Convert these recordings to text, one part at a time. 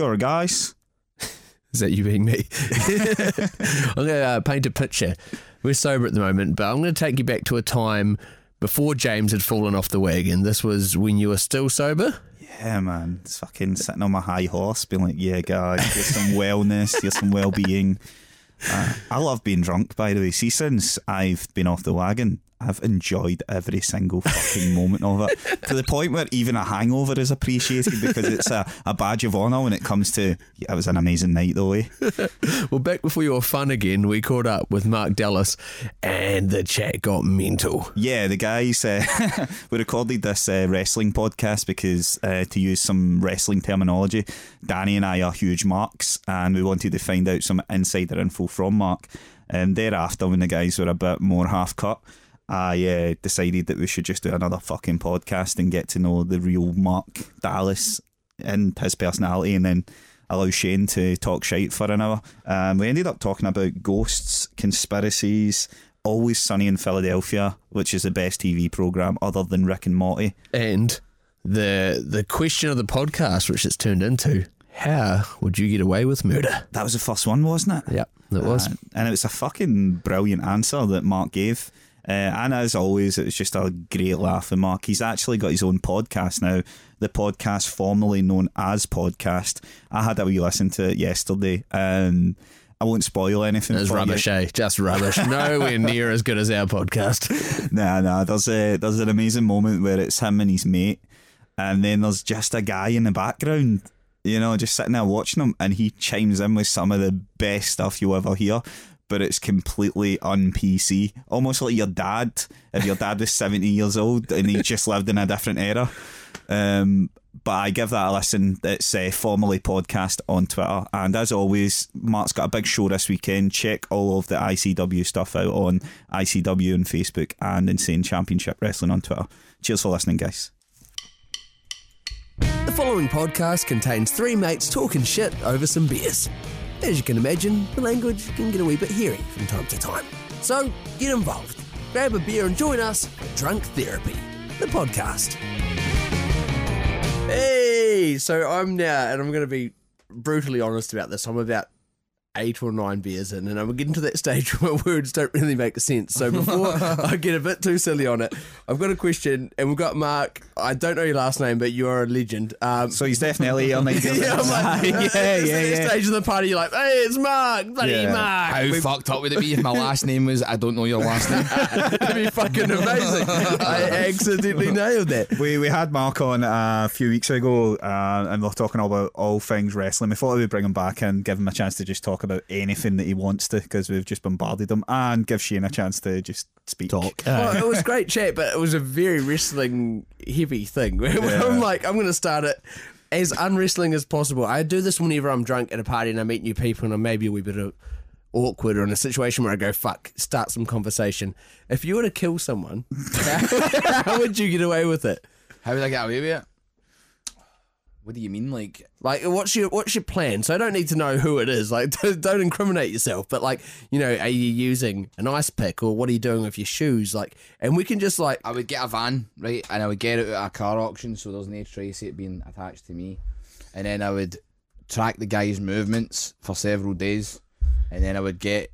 cure, guys. Is that you being me? I'm going to uh, paint a picture. We're sober at the moment, but I'm going to take you back to a time before James had fallen off the wagon. This was when you were still sober. Yeah, man. It's fucking sitting on my high horse, being like, yeah, guys, here's some wellness, here's some well being. Uh, I love being drunk, by the way. See, since I've been off the wagon, I've enjoyed every single fucking moment of it to the point where even a hangover is appreciated because it's a, a badge of honour when it comes to. Yeah, it was an amazing night, though. Eh? Well, back before you were fun again, we caught up with Mark Dallas and the chat got mental. Yeah, the guys, uh, we recorded this uh, wrestling podcast because, uh, to use some wrestling terminology, Danny and I are huge marks and we wanted to find out some insider info from Mark. And thereafter, when the guys were a bit more half cut, I uh, decided that we should just do another fucking podcast and get to know the real Mark Dallas and his personality and then allow Shane to talk shite for an hour. Um, we ended up talking about ghosts, conspiracies, Always Sunny in Philadelphia, which is the best TV program other than Rick and Morty. And the the question of the podcast, which it's turned into, how would you get away with murder? That was the first one, wasn't it? Yep, it was. Uh, and it was a fucking brilliant answer that Mark gave. Uh, and as always, it was just a great laugh with Mark. He's actually got his own podcast now, the podcast formerly known as Podcast. I had a wee listen to it yesterday. Um, I won't spoil anything. It's rubbish, you. eh? Just rubbish. Nowhere near as good as our podcast. Nah, nah. There's a there's an amazing moment where it's him and his mate, and then there's just a guy in the background, you know, just sitting there watching him, and he chimes in with some of the best stuff you ever hear. But it's completely un PC, almost like your dad. If your dad was seventy years old and he just lived in a different era. Um, but I give that a listen. It's uh, formerly podcast on Twitter, and as always, Mark's got a big show this weekend. Check all of the ICW stuff out on ICW and Facebook and Insane Championship Wrestling on Twitter. Cheers for listening, guys. The following podcast contains three mates talking shit over some beers. As you can imagine, the language can get a wee bit hairy from time to time. So get involved, grab a beer and join us for Drunk Therapy, the podcast. Hey, so I'm now, and I'm going to be brutally honest about this. I'm about eight or nine beers in, and I'm getting to that stage where words don't really make sense. So before I get a bit too silly on it, I've got a question, and we've got Mark. I don't know your last name, but you are a legend. Um, So he's definitely on the yeah, I'm like, yeah, yeah, it's yeah. stage of the party, you're like, hey, it's Mark, bloody Yeah. Mark. How fucked up would it be if my last name was I don't know your last name? That'd be fucking amazing. I accidentally nailed that. We, we had Mark on uh, a few weeks ago uh, and we are talking all about all things wrestling. We thought we'd bring him back and give him a chance to just talk about anything that he wants to because we've just bombarded him and give Shane a chance to just speak. Talk. Well, it was great chat, but it was a very wrestling heavy thing. Where Yeah. I'm like, I'm going to start it as unwrestling as possible. I do this whenever I'm drunk at a party and I meet new people and I'm maybe a wee bit of awkward or in a situation where I go, fuck, start some conversation. If you were to kill someone, how, how would you get away with it? How would I get away with it? What do you mean? Like, Like, what's your what's your plan? So I don't need to know who it is. Like, don't, don't incriminate yourself. But like, you know, are you using an ice pick or what are you doing with your shoes? Like, and we can just like, I would get a van, right, and I would get it at a car auction, so there's no trace of it being attached to me, and then I would track the guy's movements for several days, and then I would get.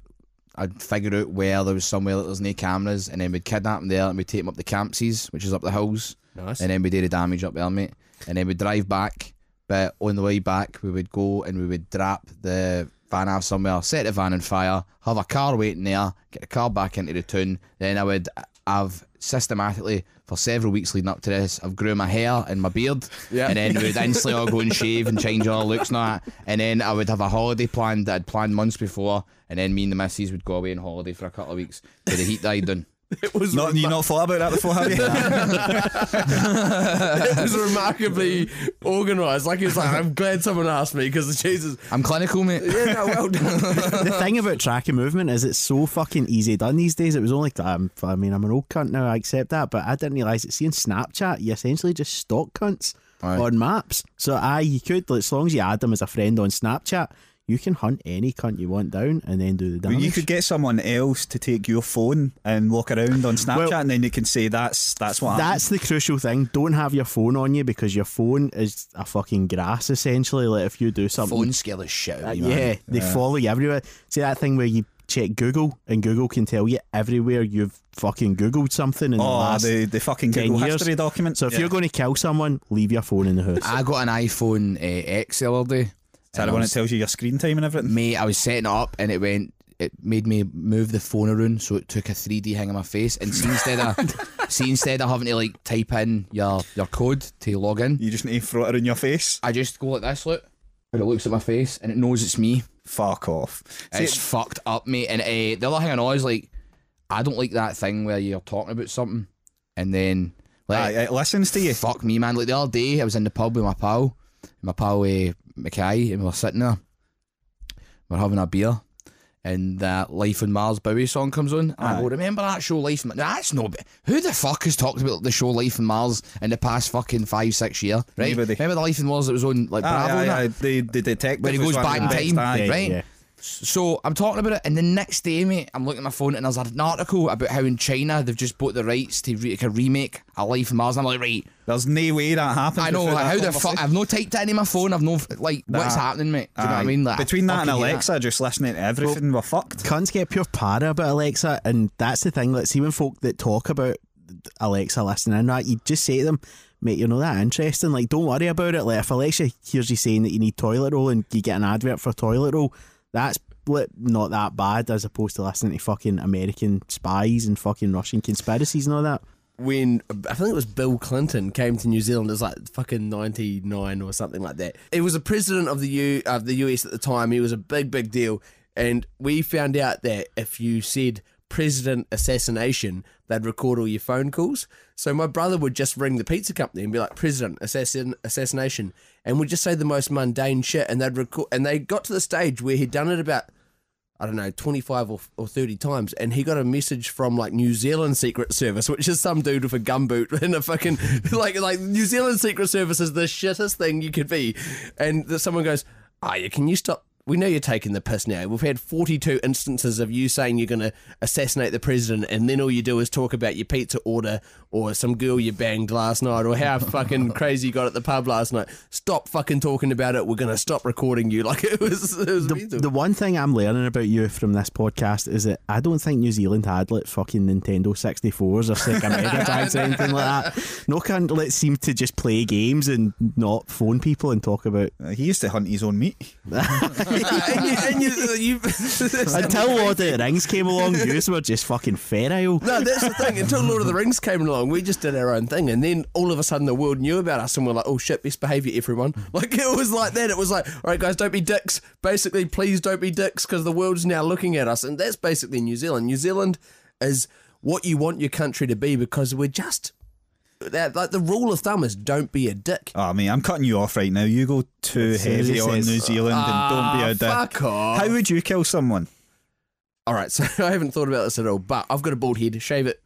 I'd figure out where there was somewhere that there's no cameras, and then we'd kidnap him there, and we'd take him up the Campsies, which is up the hills, Nice. and then we did the damage up there, mate, and then we'd drive back. But on the way back, we would go and we would drop the van off somewhere, set the van on fire, have a car waiting there, get the car back into the town. Then I would have systematically for several weeks leading up to this, I've grew my hair and my beard, Yeah. and then we would instantly all go and shave and change our looks and that. And then I would have a holiday planned that I'd planned months before, and then me and the missus would go away on holiday for a couple of weeks till the heat died down. it was Not, you not thought about that before, have you? it was remarkably organised. Like he was like, I'm glad someone asked me because Jesus. I'm clinical, mate. Yeah, no, well done. the thing about tracking movement is it's so fucking easy done these days. It was only, um, I mean, I'm an old cunt now, I accept that, but I didn't realise that seeing Snapchat, you essentially just stalk cunts Aye. on maps. So, I, you could, like, as long as you add them as a friend on Snapchat, you can hunt any cunt you want down and then do the damage. You could get someone else to take your phone and walk around on Snapchat, Well- and then you can say that's that's what happened. That's the crucial thing. Don't have your phone on you because your phone is a fucking grass essentially. Like if you do something, Phone scare the shit Uh, out of me, man. yeah, they follow you everywhere. See that thing where you check Google and Google can tell you everywhere you've fucking googled something in the Oh, last the, the fucking 10 Google years. history document. So if Yeah. you're going to kill someone, leave your phone in the house. I got an iPhone uh, X the other day. Is that the I one that tells you your screen time and everything? Mate, I was setting it up and it went. It made me move the phone around, so it took a 3D hang on my face. And see instead of see instead of having to like type in your your code to log in, You just need to throw it in your face. I just go like this, look, and it looks at my face and it knows it's me. Fuck off. See, It's fucked up, mate. And uh, the other thing I know is like, I don't like that thing where you're talking about something and then like aye, it listens to you. Fuck me, man. Like the other day, I was in the pub with my pal, my pal uh, Mackay, and we were sitting there. We are having a beer, and that Life on Mars Bowie song comes on. And I go, remember that show Life on Mars? That's no. Who the fuck has talked about the show Life on Mars in the past fucking five, six year? Right? Nobody. Remember the Life on Mars that was on like Bravo? Aye, aye, aye. The, the detective. Where he goes back in time, aye. right? Yeah. So I'm talking about it, and the next day, mate, I'm looking at my phone, and there's an article about how in China they've just bought the rights to re- like a remake a Life on Mars. And I'm like, right, There's no way that happens. I know like, how the fuck I've no typed it into my phone. I've no like what's happening, mate. Do you know what I mean? Like, Between that and fucking hate Alexa, just listening to everything, we're fucked. Cunts get pure para about Alexa, and that's the thing. Like, see when folk that talk about Alexa listening in, right, you just say to them, mate, you're not that interesting. Like, don't worry about it. Like, if Alexa hears you saying that you need toilet roll and you get an advert for toilet roll, that's not that bad as opposed to listening to fucking American spies and fucking Russian conspiracies and all that. when I think it was Bill Clinton came to New Zealand. It was like fucking ninety nine or something like that. It was a president of the U of the US at the time. He was a big big deal, and we found out that if you said president assassination, they'd record all your phone calls. So my brother would just ring the pizza company and be like, "President assassin assassination," and would just say the most mundane shit, and they'd record. And they got to the stage where he'd done it about I don't know, 25 or, or 30 times, and he got a message from like New Zealand Secret Service, which is some dude with a gumboot and a fucking like like New Zealand Secret Service is the shittest thing you could be, and someone goes, "Ah, yeah, can you stop?" We know you're taking the piss now. We've had 42 instances of you saying you're going to assassinate the president, and then all you do is talk about your pizza order or some girl you banged last night or how fucking crazy you got at the pub last night. Stop fucking talking about it. We're going to stop recording you. Like it was, it was The, mental. the one thing I'm learning about you from this podcast is that I don't think New Zealand had like fucking Nintendo 64s or Sega Mega Drives or anything like that. No cunt like seem to just play games and not phone people and talk about Uh, He used to hunt his own meat. and you, and you, you Until Lord of the Rings came along, yous were just fucking ferile. No, that's the thing. Until Lord of the Rings came along, we just did our own thing, and then all of a sudden the world knew about us, and we're like, "Oh shit, best behaviour, everyone!" Like it was like that. It was like, "All right, guys, don't be dicks." Basically, please don't be dicks because the world's now looking at us, and that's basically New Zealand. New Zealand is what you want your country to be because we're just. Like the rule of thumb is don't be a dick. Oh, mate, I'm cutting you off right now. You go too soon heavy on New Zealand and don't be a ah, dick. Fuck off. How would you kill someone? All right, so I haven't thought about this at all, but I've got a bald head. Shave it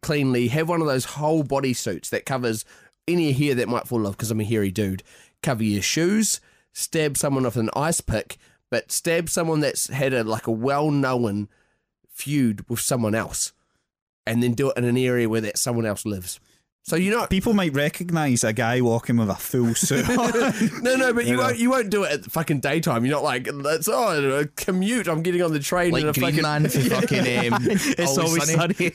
cleanly. Have one of those whole body suits that covers any hair that might fall off because I'm a hairy dude. Cover your shoes. Stab someone with an ice pick, but stab someone that's had a like a well-known feud with someone else, and then do it in an area where that someone else lives. So you know, People might recognise a guy walking with a full suit. no, no, but you You know. won't. You won't do it at fucking daytime. You're not like that's oh a commute. I'm getting on the train Like in a Green fucking Man for fucking um, It's always, sunny.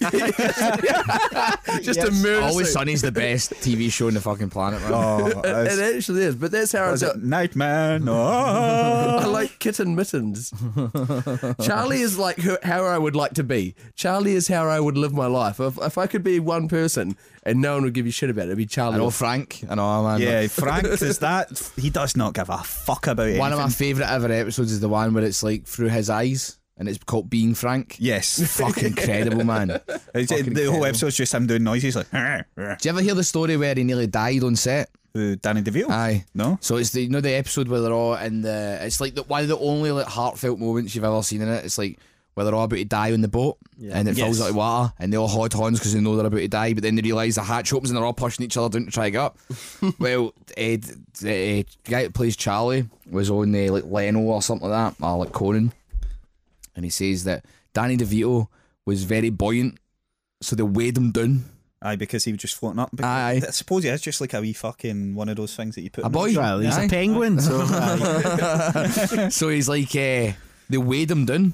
just a murder. Always suit. Sunny's the best TV show on the fucking planet, man. oh, It, it actually is, but that's how was it's. it Nightman? I Oh. like kitten mittens. Charlie is like who, how I would like to be. Charlie is how I would live my life. If, if I could be one person and no one would give you shit about it, it'd be Charlie. I know Frank. I know, man. Yeah, Frank is that. He does not give a fuck about it. One of my favourite ever episodes is the one where it's like through his eyes and it's called Being Frank. Yes. Fucking incredible, man. Fucking the whole incredible. episode's just him doing noises like. Do you ever hear the story where he nearly died on set? Uh, Danny DeVito? Aye. No? So it's the you know the episode where they're all in the it's like the one of the only like heartfelt moments you've ever seen in it. It's like where they're all about to die on the boat and it fills Yes. up with water and they all hold hands because they know they're about to die, but then they realise the hatch opens and they're all pushing each other down to try to get up. well, Ed, the guy that plays Charlie was on uh, like Leno or something like that, or like Conan, and he says that Danny DeVito was very buoyant, so they weighed him down. Aye, because he was just floating up. Aye. I suppose he is just like a wee fucking one of those things that you put. A in boy. Well, he's Aye. a penguin, so so he's like, uh, they weighed him down,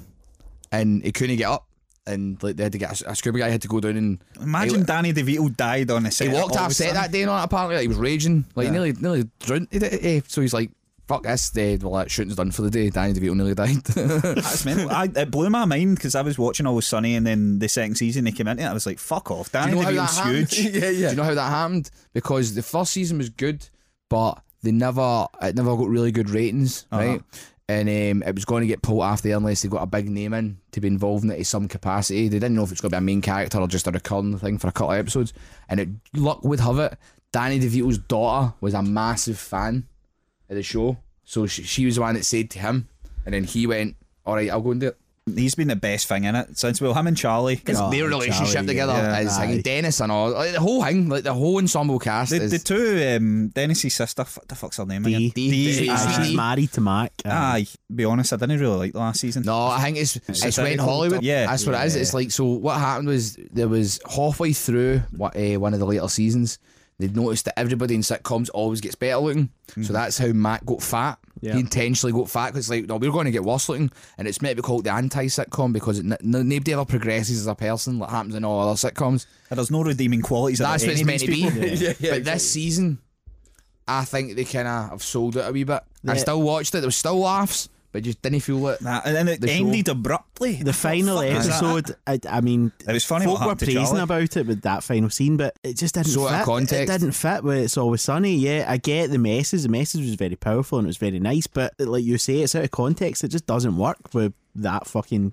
and he couldn't get up, and like they had to get a, a scuba guy had to go down and Imagine he, Danny DeVito died on a set. he walked off set that day. Not apparently like, he was raging, like Yeah. nearly nearly drowned. He did- eh, So he's like, "Fuck this!" Day, well, that shooting's done for the day. Danny DeVito nearly died. That's mental. I, it blew my mind because I was watching Always Sunny, and then the second season they came into it. I was like, "Fuck off!" Danny know DeVito's huge. yeah, Do you know how that happened? Because the first season was good, but they never it never got really good ratings, Uh-huh. right? And um, it was going to get pulled off there unless they got a big name in to be involved in it in some capacity. They didn't know if it's going to be a main character or just a recurring thing for a couple of episodes. And it luck would have it, Danny DeVito's daughter was a massive fan of the show, so she, she was the one that said to him, and then he went, "All right, I'll go and do it." He's been the best thing in it since well, him and Charlie. Oh, Their relationship Charlie, together yeah. is like Dennis and all, like, the whole thing, like the whole ensemble cast The, is. the two, um, Dennis's sister, f- the fuck's her name Dee. again? Dee. Dee. Dee. Aye. Aye, she's married to Mac. Aye, be honest, I didn't really like the last season. No, I think it's it's, just went how they Hollywood. Yeah. that's what it is. Yeah. It's like so. What happened was there was halfway through what uh, one of the later seasons, they'd noticed that everybody in sitcoms always gets better looking. So that's how Matt got fat. Yeah. He intentionally got fat because like no, we're going to get worse looking, and it's meant to be called the anti-sitcom because it, n- n- nobody ever progresses as a person like happens in all other sitcoms. And there's no redeeming qualities. That's what it's any meant to be. these. Yeah, yeah, but this season, I think they kind of have sold it a wee bit. I still watched it. There was still laughs, but just didn't feel it. Nah, and then it The show. ended abruptly. The final fuck episode, I, I mean, It was funny folk what were happened to praising about it with that final scene, but it just didn't So out of fit. context. It didn't fit with It's Always Sunny. Yeah, I get the message. The message was very powerful and it was very nice, but like you say, it's out of context. It just doesn't work with that fucking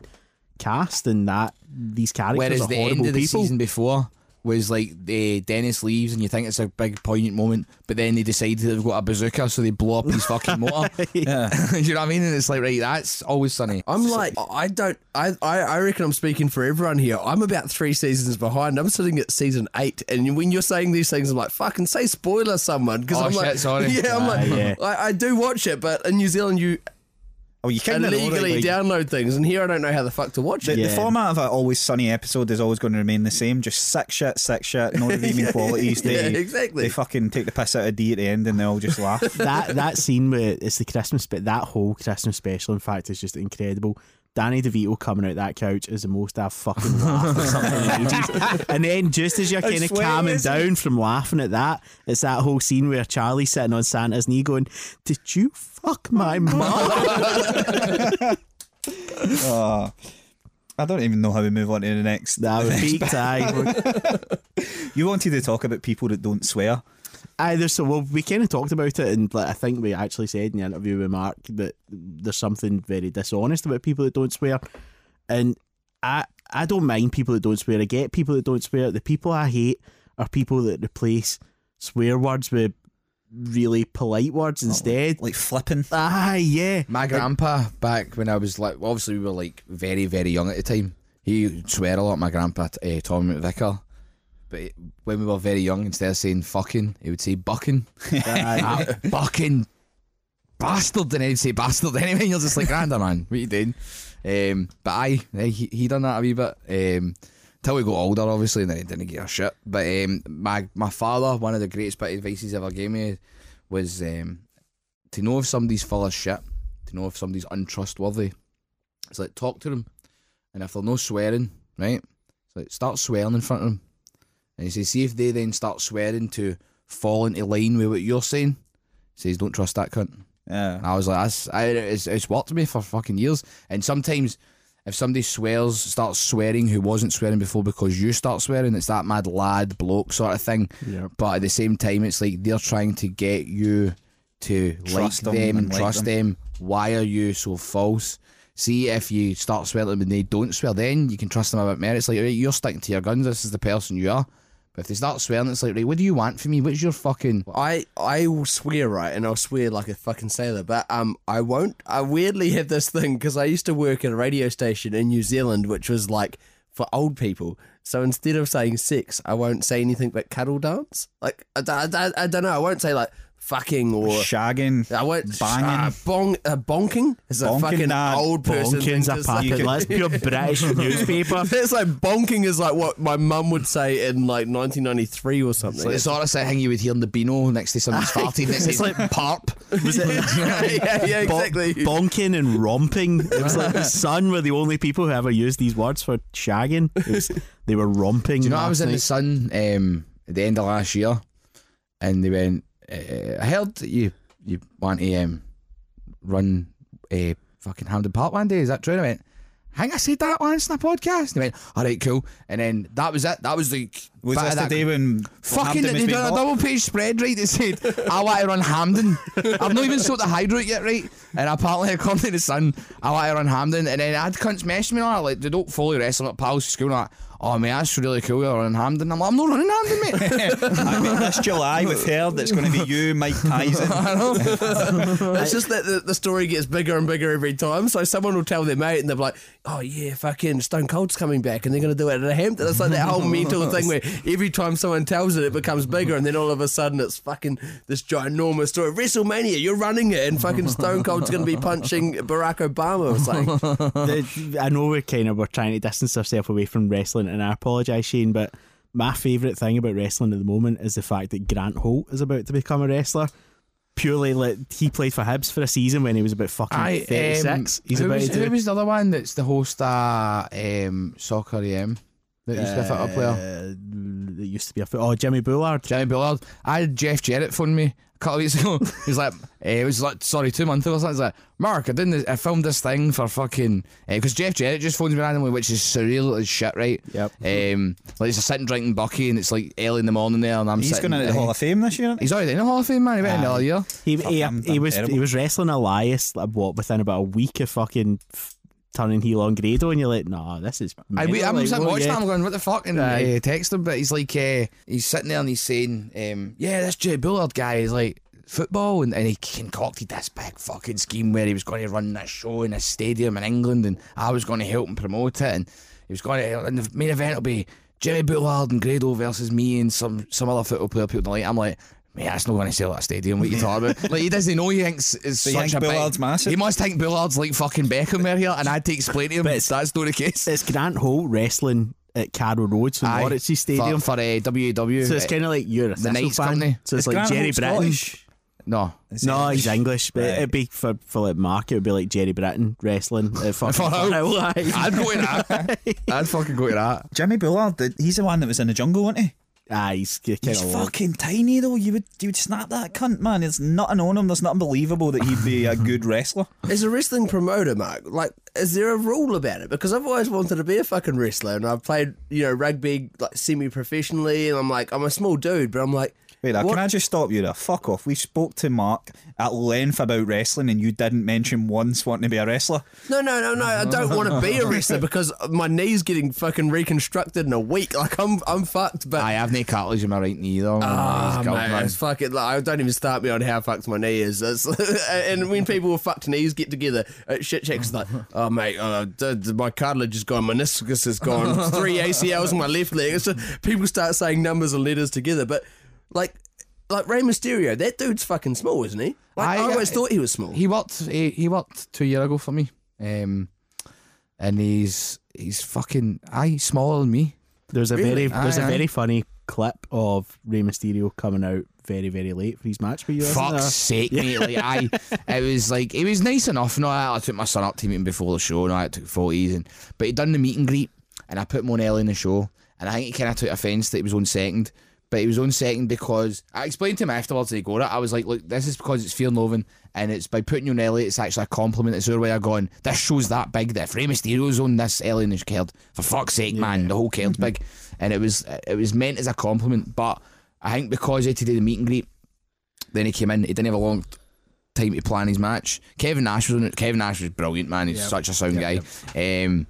cast and that these characters Whereas are the horrible end of the people. season before was like the Dennis leaves and you think it's a big poignant moment, but then they decide that they've got a bazooka, so they blow up his fucking motor. Yeah. you know what I mean? And it's like, right, that's always sunny. I'm like, I don't, I, I, I reckon I'm speaking for everyone here. I'm about three seasons behind. I'm sitting at season eight, and when you're saying these things, I'm like, fucking say spoiler, someone, because Oh, I'm like, sorry. yeah, I'm Ah, like, yeah. I, I do watch it, but in New Zealand you Oh, you kind of illegally download things, and here I don't know how the fuck to watch The, it. the Yeah. format of an always sunny episode is always going to remain the same. Just sick shit, sick shit, no redeeming qualities. They, Yeah, exactly. They fucking take the piss out of Dee at the end and they all just laugh. that that scene where it's the Christmas, but that whole Christmas special, in fact, is just incredible. Danny DeVito coming out that couch is the most I've fucking laughed at something in ages. And then just as you're kind of calming down from laughing at that, it's that whole scene where Charlie's sitting on Santa's knee going, "Did you fuck my mum?" Oh, I don't even know how we move on to the next. that was peak time. You wanted to talk about people that don't swear. Either so, well, we kind of talked about it, and like, I think we actually said in the interview with Mark that there's something very dishonest about people that don't swear, and I I don't mind people that don't swear. I get people that don't swear. The people I hate are people that replace swear words with really polite words instead. Like flipping. Ah, yeah. My grandpa, back when I was like, obviously we were like very, very young at the time. He would swear a lot. My grandpa, uh, Tommy McVicker. But it- when we were very young, instead of saying fucking, he would say bucking. Aye. Ah, bucking bastard. And then he'd say bastard anyway. And you're just like, granda man, what you doing? Um, but aye, aye, he, he done that a wee bit. Um, till we got older, obviously, and then he didn't give a shit. But um, my my father, one of the greatest bit of advice he's ever gave me was um, to know if somebody's full of shit, to know if somebody's untrustworthy. It's like talk to them, and if they're no swearing, right, it's like start swearing in front of them, and he says, see if they then start swearing to fall into line with what you're saying. He says, don't trust that cunt. Yeah. And I was like, that's, I, it's, it's worked for me for fucking years. And sometimes, if somebody swears, starts swearing who wasn't swearing before because you start swearing, it's that mad lad bloke sort of thing. Yeah. But at the same time, it's like they're trying to get you to Trust like them them and and like trust them. Why are you so false? See if you start swearing and they don't swear, then you can trust them a bit more. It's like right, you're sticking to your guns. This is the person you are. But if they start swearing, it's like, right, what do you want from me? What's your fucking. I I will swear right, and I'll swear like a fucking sailor. But um, I won't. I weirdly have this thing because I used to work at a radio station in New Zealand, which was like for old people. So instead of saying sex, I won't say anything but cuddle dance. Like I, I, I, I don't know. I won't say like fucking or. Shagging, I won't banging. Uh, bong, uh, bonking is a Bonking, fucking nah, old person thing Bonkins to a say. puppet. That's pure British newspaper. It's like bonking is like what my mum would say in like 1993 or something. It's like the sort of thing you would hear in the Beano next to somebody's farting. Next It's like parp. Was it? yeah, yeah, Bon- exactly. bonking and romping. It was like the Sun were the only people who ever used these words for shagging. Was, they were romping. Do you know I was in the sun um, at the end of last year, and they went. Uh, I heard that you you want to um, run a fucking Hampden Park one day. Is that true? And I went. I think I said that once in a podcast. And they went, all right, cool. And then that was it. That was like was this of the that- day when Fucking, they done a double page spread, right? They said, I want to run Hampden. I've not even sorted the route yet, right? And apparently, according to the Sun, I want to run Hampden. And then I had cunts message me on it, like, they don't follow wrestling at pals school. And I'm like, oh, mate, that's really cool. You're running Hampden. I'm like, I'm not running Hampden, mate. I mean, this July we've heard it's going to be you, Mike Tyson. I know. It's just that the, the story gets bigger and bigger every time. So someone will tell their mate, and they're like, "Oh yeah, fucking Stone Cold's coming back, and they're going to do it at a Hampden." It's like that whole mental thing where every time someone tells it, it becomes bigger, and then all of a sudden it's fucking this ginormous story. WrestleMania, you're running it, and fucking Stone Cold's going to be punching Barack Obama or something. The- I know we kind of were trying to distance ourselves away from wrestling, and I apologise, Shane, but my favourite thing about wrestling at the moment is the fact that Grant Holt is about to become a wrestler. Purely, like he played for Hibs for a season when he was about fucking I, thirty six. He's who about was, to do. who was the other one that's the host of um, Soccer AM? That used to be a football player? Uh, that used to be a foot. Oh, Jimmy Bullard. Jimmy Bullard. I had Jeff Jarrett phone me couple of weeks ago. He's like, eh, it was like, sorry, two months ago or something. He's like, Mark, I didn't, I filmed this thing for fucking, because Jeff Jarrett just phones me randomly, which is surreal as shit, right? Yep. Um, like, he's a sitting drinking Bucky and it's like early in the morning there and I'm He's sitting. going to the eh, Hall of Fame this year. He's already in the Hall of Fame, man. He went in the Aye. other year. He Fuck, he, I'm- he I'm was terrible. he was wrestling Elias like, what within about a week of fucking f- turning heel on Grado, and you're like, nah, this is. I, mental, I'm like, sitting watching yeah. I'm going, what the fuck? And Aye. uh, text him, but he's like, uh, he's sitting there and he's saying, um, yeah, this Jay Bullard guy is like, football and, and he concocted this big fucking scheme where he was going to run this show in a stadium in England and I was going to help him promote it and he was going to and the main event will be Jimmy Bullard and Grado versus me and some some other football player people don't like I'm like Mate, that's not going to sell that stadium. What you talking about? Like he doesn't know he thinks it's So you such think a Bullard's big. massive? He must think Bullard's like fucking Beckham there here, and I had to explain to him But it's- that's not the case. It's Grant Holt wrestling at Carrow Road, so Aye, Norwich's stadium. for, for uh, WW. so it's kind of like you're a The Thistle Knights fan. company. So it's Is like Grant Jerry Holt Britton. No, Is he No, he's English, but Right. it'd be for, for like Mark. It would be like Jerry Britton wrestling at fucking For Hull. Hull. I'd go to that. I'd fucking go to that. Jimmy Bullard, he's the one that was in the jungle, wasn't he? Aye, he's kind He's fucking tiny though. You would you would snap that cunt, man. There's nothing on him. There's nothing believable that he'd be a good wrestler. As a wrestling promoter, Mark, like, is there a rule about it? Because I've always wanted to be a fucking wrestler, and I've played, you know, rugby like semi-professionally, and I'm like, I'm a small dude, but I'm like, Wait, now, what- can I just stop you there? Fuck off. We spoke to Mark at length about wrestling, and you didn't mention once wanting to be a wrestler. No, no, no, no. I don't want to be a wrestler because my knee's getting fucking reconstructed in a week. Like I'm, I'm fucked. But I have no cartilage in my right knee though. Ah, It's gone, man, it's fucking. Like, don't even start me on how fucked my knee is. It's, and when people with fucked knees get together at shit checks, like, oh mate, uh, d- d- my cartilage is gone, my meniscus is gone, three ACLs in my left leg. It's just, people start saying numbers and letters together, but like, like Rey Mysterio, that dude's fucking small, isn't he? Like, I, I- always thought he was small. He worked. He, he worked two year ago for me, um, and he's he's fucking. Aye, smaller than me. There's a Really? very there's Aye, a aye. very funny clip of Rey Mysterio coming out very very late for his match with you. Fuck's sake, mate! Like I, it was like it was nice enough. No, I, I took my son up to meet him before the show. No, I took photos, and but he done the meet and greet, and I put him on early in the show, and I think he kind of took offence that he was on second. But he was on second because I explained to him afterwards. They got it. I was like, "Look, this is because it's Fear and Loathing, and it's by putting you on early. It's actually a compliment. It's our way of going. This show's that big that if Rey Mysterio's on this early in the card, for fuck's sake, man, the whole card's big." And it was it was meant as a compliment, but I think because he had to do the meet and greet, then he came in. He didn't have a long time to plan his match. Kevin Nash was on it. Kevin Nash was brilliant, man. He's such a sound guy. Um,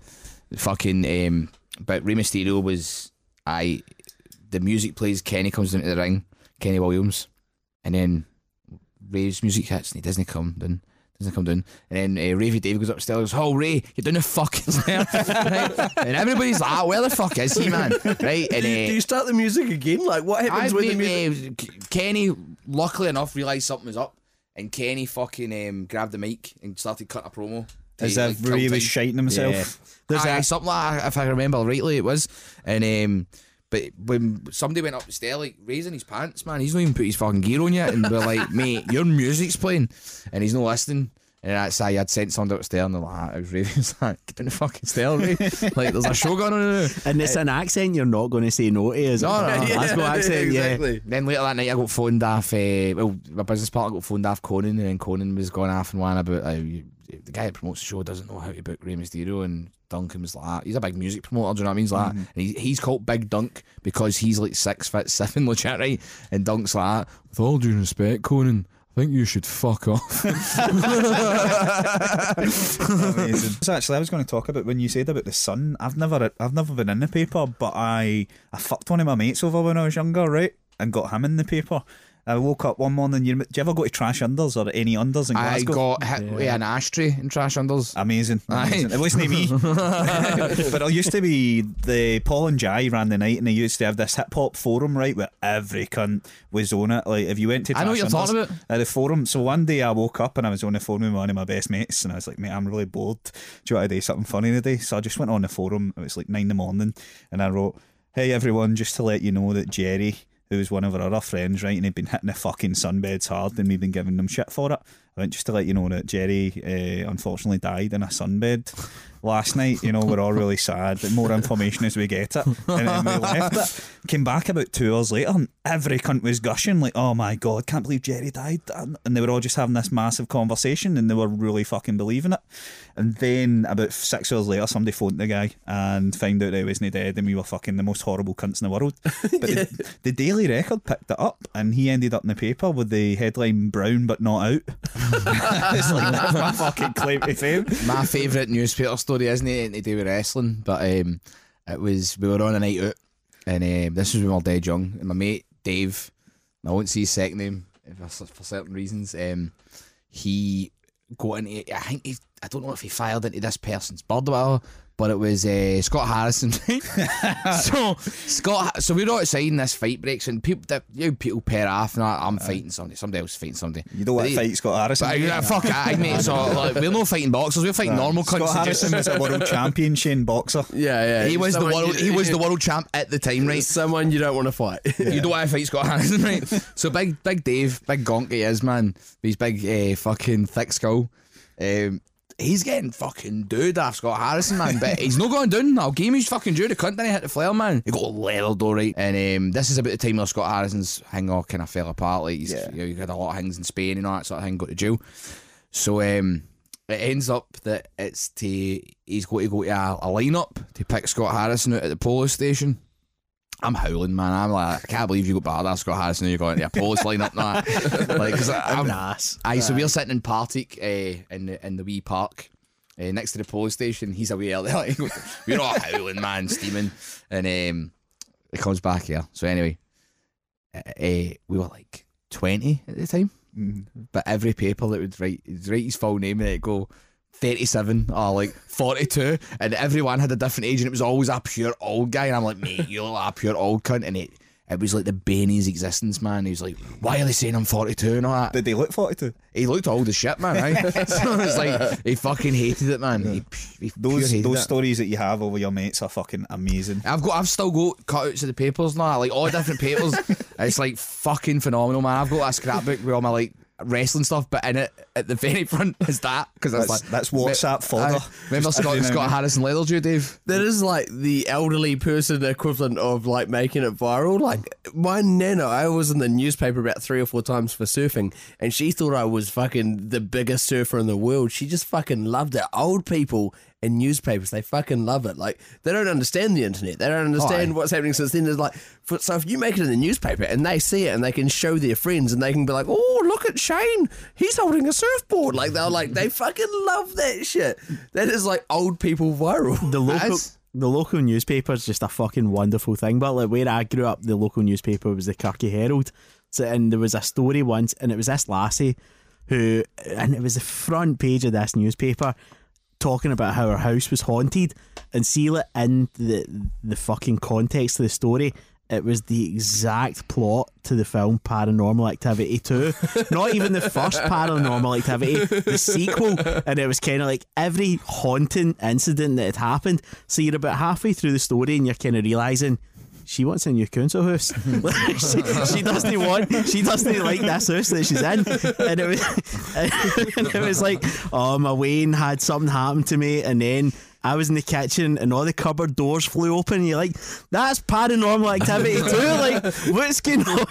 fucking. Um, but Rey Mysterio was I. the music plays. Kenny comes into the ring, Kenny Williams, and then Ray's music hits and he doesn't come down. Doesn't come down, and then uh, Ravy Dave goes upstairs. Oh Ray, you're doing the fucking stairs, right? And everybody's like, "Ah, "Where the fuck is he, man?" Right? And Do you, uh, do you start the music again? Like what happens I when the music? uh, Kenny, luckily enough, realised something was up, and Kenny fucking um, grabbed the mic and started cutting a promo. to, As if kill Ray was time. shiting himself. Yeah. There's Aye, a- something like if I remember rightly, it was. And um, but when somebody went up the stair, like raising his pants, man, he's not even put his fucking gear on yet, and we're like, mate, your music's playing, and he's not listening. And that's how I'd sent somebody upstairs, and they're like, "Ah, it was Ray. Was like, get down the fucking stair, Ray. like, there's a show going on. And it's an accent you're not going to say no to, is it? No, no, no. Glasgow accent, yeah. exactly. Then later that night, I got phoned off. Uh, well, my business partner got phoned off Konnan, and then Konnan was going off and one about uh, you, the guy that promotes the show doesn't know how to book Rey Mysterio, and Duncan was like, he's a big music promoter. Do you know what I mean? He's like, mm-hmm. and he, he's called Big Dunk because he's like six foot seven, legit, right? And Dunk's like, with all due respect, Konnan. I think you should fuck off. Amazing. So actually, I was going to talk about when you said about the sun. I've never, I've never been in the paper, but I, I fucked one of my mates over when I was younger, right, and got him in the paper. I woke up one morning. You, do you ever go to Trash Unders or any Unders in Glasgow? I Glasgow? got hit with an ashtray in Trash Unders. Amazing, Aye. amazing. It wasn't me, but it used to be the Paul and Jai ran the night, and they used to have this hip hop forum, right, where every cunt was on it. Like if you went to, I know what you're talking about. at the forum. So one day I woke up and I was on the phone with one of my best mates, and I was like, "Mate, I'm really bored. Do you want to do something funny today?" So I just went on the forum. It was like nine in the morning, and I wrote, "Hey everyone, just to let you know that Jerry." Who was one of our friends, right? And he'd been hitting the fucking sunbeds hard, and we'd been giving them shit for it. I went just to let you know that Jerry uh, unfortunately died in a sunbed last night. You know, we're all really sad. But more information as we get it. And then we left it. Came back about two hours later, and every cunt was gushing, like, oh my God, can't believe Jerry died. And they were all just having this massive conversation, and they were really fucking believing it. And then about six hours later, somebody phoned the guy and found out that he wasn't dead, and we were fucking the most horrible cunts in the world. But the, the Daily Record picked it up, and he ended up in the paper with the headline "Brown but not out." it's like that's my fucking claim to fame. my favourite newspaper story isn't it to do with wrestling, but um, it was we were on a night out, and um, this was when we were dead young. And my mate Dave, I won't say his second name for, for certain reasons. Um, he got into. I think he. I don't know if he fired into this person's bird or whatever, but it was uh, Scott Harrison. so Scott, so we're outside and this fight breaks, and people, that, you know, people pair off, and I, I'm fighting somebody, somebody else fighting somebody. You don't want But to fight Scott Harrison. But, uh, fuck that, mate. So like, we're not fighting boxers, we're fighting normal cunts. Scott that just- Harrison was a world championship boxer. Yeah, yeah. He was the world. you- He was the world champ at the time, right? Someone you don't want to fight. You don't want to fight Scott Harrison, right? So big, big Dave, big gonk he is, man. He's big, uh, fucking thick skull. Um, he's getting fucking dude off Scott Harrison, man. But he's not going down. Give him his fucking due. The cunt didn't hit the flare, man. He got leveled, all right. And um, this is about the time where Scott Harrison's hang all kind of fell apart. Like he's, Yeah. you know, he had a lot of things in Spain and all that sort of thing. Got to jail. So um, it ends up that it's to he's got to go to a, a lineup to pick Scott Harrison out at the police station. I'm howling, man. I'm like, I can't believe you got bad at Scott Harrison you're going to a police lineup now. like, because I'm, Ass. Aye, so we're sitting in Partick uh, in the in the wee park uh, next to the police station. He's away early. we're all howling, man, steaming, and um, he comes back here. So anyway, uh, uh, we were like twenty at the time, but every paper that would write write his full name and it'd go. 37 or like 42 and everyone had a different age and it was always a pure old guy and I'm like mate you're a pure old cunt and it it was like the bane of his existence man he was like why are they saying I'm 42 and all that Did they look 42? he looked old as shit, man. Right? so it's like he fucking hated it, man. He, he Those those it. stories that you have over your mates are fucking amazing. I've got, I've still got cutouts of the papers now, like all different papers. it's like fucking phenomenal, man. I've got a scrapbook with all my like wrestling stuff, but in it at the very front is that because That's, like that's WhatsApp fodder. Aye. Remember Just Scott, every now and Scott then. Harrison Leatherdew, Dave? That is like the elderly person equivalent of like making it viral. Like my nana, I was in the newspaper about three or four times for surfing, and she thought I was fucking the biggest surfer in the world. She just fucking loved it. Old people in newspapers, they fucking love it. Like they don't understand the internet. They don't understand aye. what's happening since then. It's like, for, so if you make it in the newspaper and they see it and they can show their friends and they can be like, oh look at Shane, he's holding a surfboard. Like they're like they fucking love that shit. That is like old people viral. The local, is. the local newspaper is just a fucking wonderful thing. But like where I grew up, the local newspaper was the Kirky Herald. So and there was a story once, and it was this lassie who, and it was the front page of this newspaper talking about how her house was haunted, and seal it in the the fucking context of the story. It was the exact plot to the film Paranormal Activity 2. Not even the first Paranormal Activity, the sequel. And it was kind of like every haunting incident that had happened. So you're about halfway through the story and you're kind of realising she wants a new council house. she, she doesn't want, she doesn't like this house that she's in. And it was, and it was like, oh, my Wayne had something happen to me. And then I was in the kitchen and all the cupboard doors flew open. And you're like, that's paranormal activity too. Like, what's going on?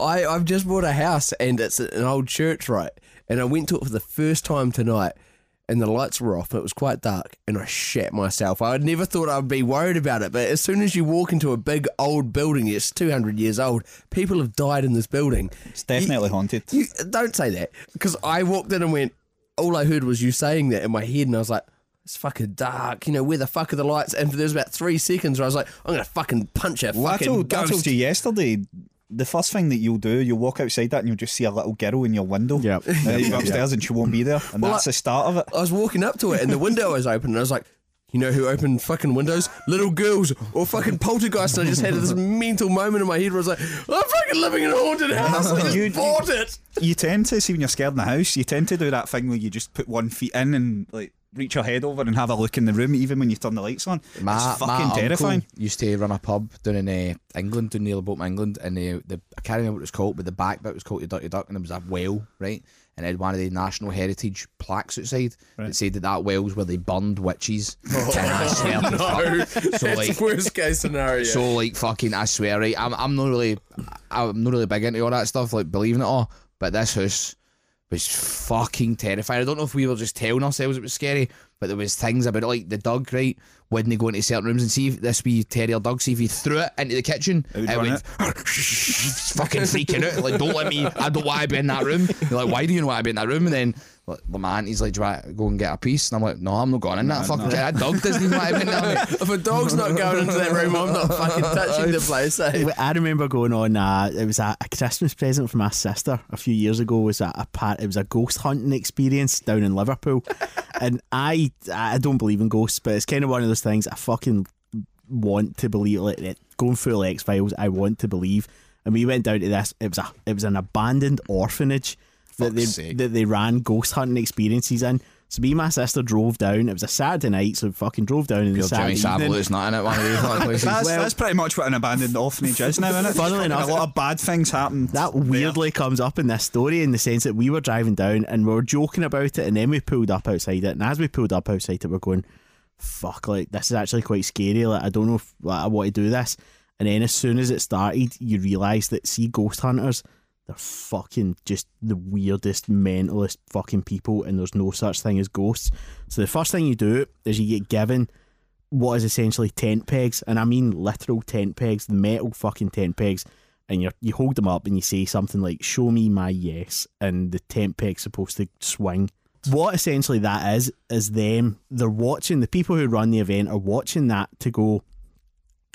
I, I've just bought a house and it's an old church, right? And I went to it for the first time tonight and the lights were off. It was quite dark and I shat myself. I had never thought I'd be worried about it, but as soon as you walk into a big old building, it's 200 years old, people have died in this building. It's definitely haunted. You Don't say that because I walked in and went, all I heard was you saying that in my head and I was like, it's fucking dark. You know, where the fuck are the lights? And there was about three seconds where I was like, I'm going to fucking punch a Well, I fucking told, I told you yesterday. The first thing that you'll do, you'll walk outside that and you'll just see a little girl in your window. Yep. Uh, you go upstairs and she won't be there, and Well, that's I- the start of it. I was walking up to it and the window was open and I was like, you know who opened fucking windows? Little girls or fucking poltergeist. And I just had this mental moment in my head where I was like, I'm fucking living in a haunted house. I just You- bought it. You tend to see when you're scared in the house. You tend to do that thing where you just put one feet in and like reach your head over and have a look in the room, even when you turn the lights on. My, it's fucking terrifying. used to run a pub down in uh, England, down near Bolton, England, and uh, the I can't remember what it was called, but the back bit was called the Dirty Duck, and there was a well, right? And it had one of the national heritage plaques outside that said that that well's where they burned witches. Oh, and I swear to No, fuck. So like, the worst case scenario. so like fucking, I swear, right? I'm I'm not really, I'm not really big into all that stuff, like believing it all. But this house was fucking terrifying. I don't know if we were just telling ourselves it was scary, but there was things about it, like the dog, right? Wouldn't they go into certain rooms and see if this wee terrier dog, see if you threw it into the kitchen, It it fucking freaking out. Like, don't let me, I don't want to be in that room. You're like, why do you know want to be in that room? And then like, my auntie's like, do you want to go and get a piece? And I'm like, no, I'm not going in that fucking That dog doesn't even want to in there. if a dog's not going into that room, I'm not fucking touching the place. Eh? I remember going on. Uh, it was a, a Christmas present for my sister a few years ago. Was a, a part? It was a ghost hunting experience down in Liverpool, and I I don't believe in ghosts, but it's kind of one of those things I fucking want to believe. Like it, going full X Files, I want to believe. And we went down to this. It was a it was an abandoned orphanage that they sake. that they ran ghost hunting experiences in. So me and my sister drove down. It was a Saturday night, so we fucking drove down in the Pure Jimmy Saturday evening. Savalut's not in it, one of these fucking places. That's, Well- that's pretty much what an abandoned orphanage is now, isn't it? Funnily enough- a lot of bad things happen. That there. weirdly comes up in this story in the sense that we were driving down and we were joking about it, and then we pulled up outside it. And as we pulled up outside it, we're going, "Fuck! Like this is actually quite scary. Like I don't know if like, I want to do this." And then as soon as it started, you realise that see ghost hunters, they're fucking just the weirdest, mentalist fucking people, and there's no such thing as ghosts. So the first thing you do is you get given what is essentially tent pegs, and I mean literal tent pegs, the metal fucking tent pegs, and you you hold them up and you say something like "Show me my yes," and the tent peg's supposed to swing. What essentially that is is them they're watching the people who run the event are watching that to go,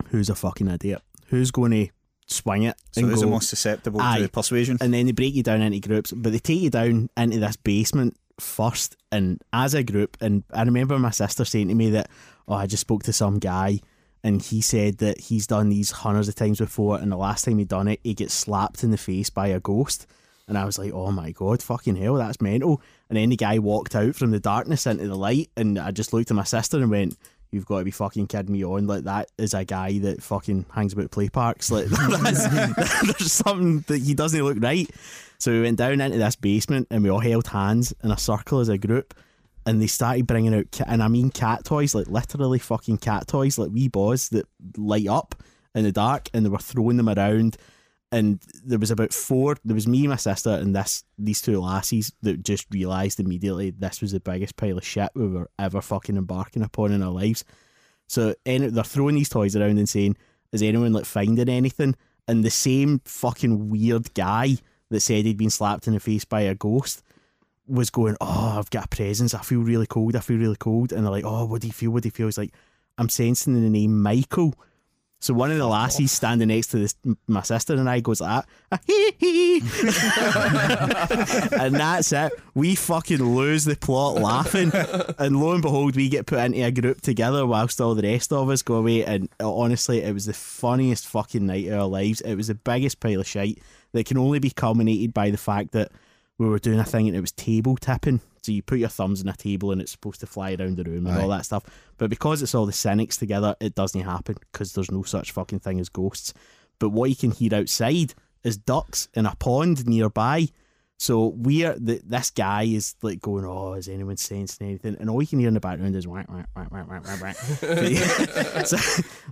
who's a fucking idiot? Who's going to swing it? So who's the most susceptible Aye. to persuasion? and then they break you down into groups, but they take you down into this basement first, and as a group. And I remember my sister saying to me that, "Oh, I just spoke to some guy." And he said that he's done these hundreds of times before, and the last time he done it, he gets slapped in the face by a ghost. And I was like, "Oh my god, fucking hell, that's mental!" And then the guy walked out from the darkness into the light, and I just looked at my sister and went, "You've got to be fucking kidding me on! Like that is a guy that fucking hangs about play parks. Like that's, there's something that he doesn't look right." So we went down into this basement, and we all held hands in a circle as a group, and they started bringing out, and I mean cat toys, like literally fucking cat toys, like wee balls that light up in the dark, and they were throwing them around. And there was about four. There was me, my sister, and this these two lassies that just realised immediately this was the biggest pile of shit we were ever fucking embarking upon in our lives. So they're throwing these toys around and saying, "Is anyone like finding anything?" And the same fucking weird guy that said he'd been slapped in the face by a ghost was going, "Oh, I've got a presence. I feel really cold. I feel really cold." And they're like, "Oh, what do you feel? What do you feel?" He's like, I'm sensing the name Michael. So one of the lassies standing next to this, my sister and I goes like "Hee hee," and that's it. We fucking lose the plot laughing, and lo and behold, we get put into a group together whilst all the rest of us go away. And honestly, it was the funniest fucking night of our lives. It was the biggest pile of shite that can only be culminated by the fact that we were doing a thing and it was table tipping. So you put your thumbs in a table and it's supposed to fly around the room and all that stuff. But because it's all the cynics together, it doesn't happen because there's no such fucking thing as ghosts. But what you can hear outside is ducks in a pond nearby. So we're the, this guy is like going, oh, is anyone sensing anything? And all you can hear in the background is whack whack whack whack whack whack. whack. so,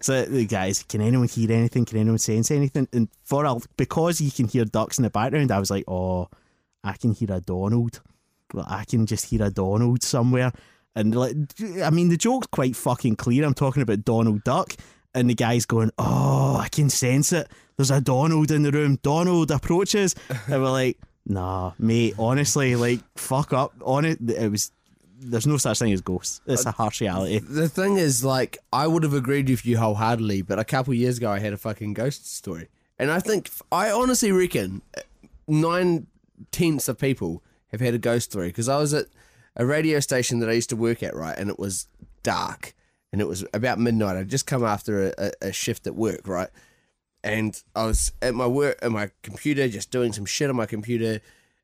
so the guys, can anyone hear anything? Can anyone sense anything? And for a, because you can hear ducks in the background, I was like, oh, I can hear a Donald. Like, I can just hear a Donald somewhere. And like, I mean, the joke's quite fucking clear. I'm talking about Donald Duck, and the guy's going, "Oh, I can sense it. There's a Donald in the room. Donald approaches." and we're like, "Nah, mate. Honestly, like, fuck up. On it, it was. There's no such thing as ghosts. It's a harsh reality." The thing is, like, I would have agreed with you wholeheartedly, but a couple years ago, I had a fucking ghost story, and I think I honestly reckon nine tenths of people have had a ghost story because I was at a radio station that I used to work at, right, and it was dark, and it was about midnight. I'd just come after a, a, a shift at work, right, and I was at my work at my computer, just doing some shit on my computer,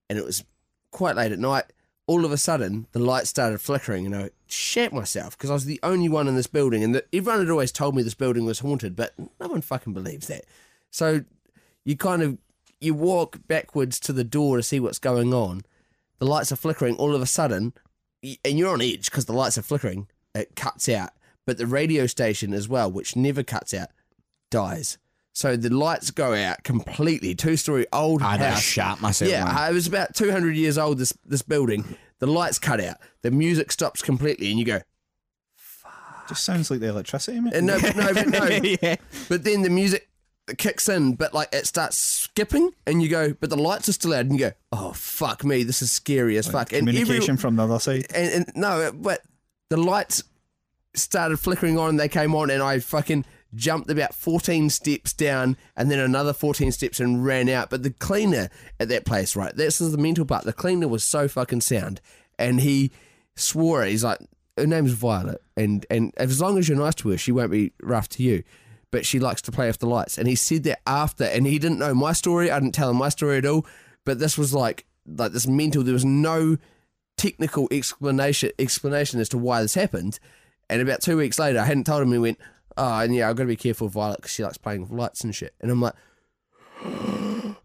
and it was quite late at night. All of a sudden, the lights started flickering, and I shat myself because I was the only one in this building, and the, everyone had always told me this building was haunted, but no one fucking believes that. So you kind of you walk backwards to the door to see what's going on. The lights are flickering. All of a sudden, and you're on edge because the lights are flickering. It cuts out, but the radio station as well, which never cuts out, dies. So the lights go out completely. Two story old I'd have house. shat myself. Yeah, man. it was about 200 years old, this, this building. The lights cut out. The music stops completely, and you go, Just sounds like the electricity, mate. and no, but no, but no. yeah. But then the music kicks in, but like it starts skipping, and you go, but the lights are still out, and you go, oh, fuck me, this is scary as fuck. And every, Communication from the other side. and, and no, but the lights started flickering on and they came on and I fucking jumped about 14 steps down and then another 14 steps and ran out. But the cleaner at that place, right, this is the mental part. The cleaner was so fucking sound and he swore it. He's like, her name's Violet and, and as long as you're nice to her, she won't be rough to you. But she likes to play off the lights. And he said that after, and he didn't know my story. I didn't tell him my story at all. But this was like, like this mental. There was no technical explanation explanation as to why this happened. And about two weeks later, I hadn't told him. He went, "Oh, and yeah, I've got to be careful of Violet because she likes playing with lights and shit." And I'm like,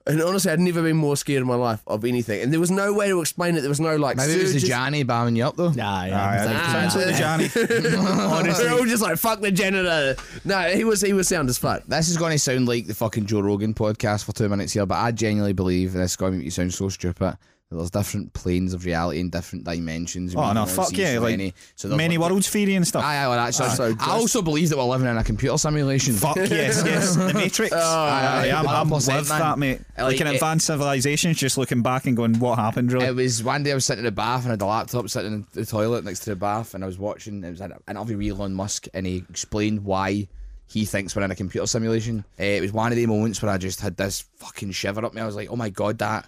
and honestly, I'd never been more scared in my life of anything. And there was no way to explain it. There was no like. Maybe it was the surges- Johnny bombing you up though. Nah, yeah. Aye, I'm aye, thinking sounds like the that. Johnny. They're all just like fuck the janitor. No, he was he was sound as fuck. This is going to sound like the fucking Joe Rogan podcast for two minutes here, but I genuinely believe, and this is going to make you sound so stupid, that there's different planes of reality and different dimensions. Oh no, fuck yeah! Like many. So many like- worlds theory and stuff. Aye, aye, well, that's so I also believe that we're living in a computer simulation. Fuck yes, yes. The Matrix. aye, Aye, I'm, I'm 100%, with man. that, mate. Like, Like, an advanced civilizations, just looking back and going, "What happened?" Really? It was one day I was sitting in the bath and I had a laptop sitting in the toilet next to the bath and I was watching. It was an interview with Elon Musk and he explained why he thinks we're in a computer simulation. Uh, it was one of the moments where I just had this fucking shiver up me. I was like, oh my god, that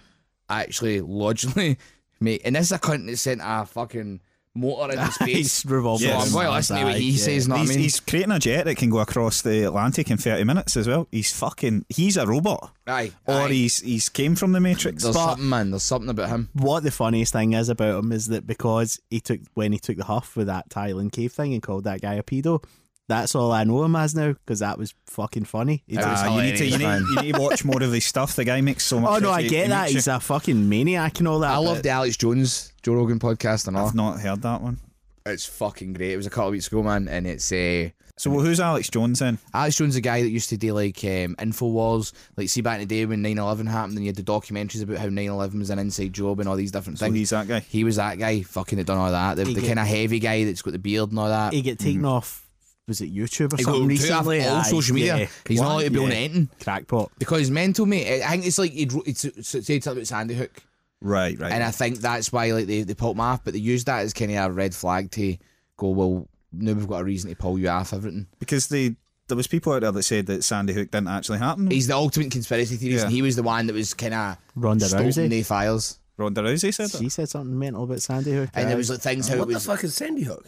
actually logically, mate. And this is a cunt that sent a fucking motor into space. He's revolving. so I'm going to listen to what he says. Know what I he's, mean? he's creating a jet that can go across the Atlantic in 30 minutes as well. He's fucking. He's a robot. aye, Or aye. he's he's came from the Matrix. There's But- something, man. There's something about him. What the funniest thing is about him is that because he took when he took the huff with that Thailand cave thing and called that guy a pedo, that's all I know him as now because that was fucking funny. He It took- was Ah, you need to you need, you need to watch more of his stuff. The guy makes so much. oh no, sense. I He- get he that. makes He's you- a fucking maniac and all that. I but- love the Alex Jones Joe Rogan podcast and all. I've not heard that one. It's fucking great. It was a couple of weeks ago, man, and it's uh, So well, who's Alex Jones then? Alex Jones, the guy that used to do like um, Infowars, like see back in the day when 9-11 happened and you had the documentaries about how 9-11 was an inside job and all these different So things. he's that guy. He was that guy, fucking had done all that. The, He the get- kind of heavy guy that's got the beard and all that. he get taken off. Was it YouTube or He something got recently? all Aye, social media. yeah. He's not allowed to be on anything Crackpot. because he's mental, mate. I think it's like he'd, he'd said something about Sandy Hook, Right, right. and I think that's why like they they put him off, but they used that as kind of a red flag to go well. now we've got a reason to pull you off everything. because they there was people out there that said that Sandy Hook didn't actually happen. He's the ultimate conspiracy theorist, Yeah. and he was the one that was kind of Ronda Rousey. the files. Ronda Rousey said that. She said something mental about Sandy Hook. And there was like things how What it the fuck is Sandy Hook?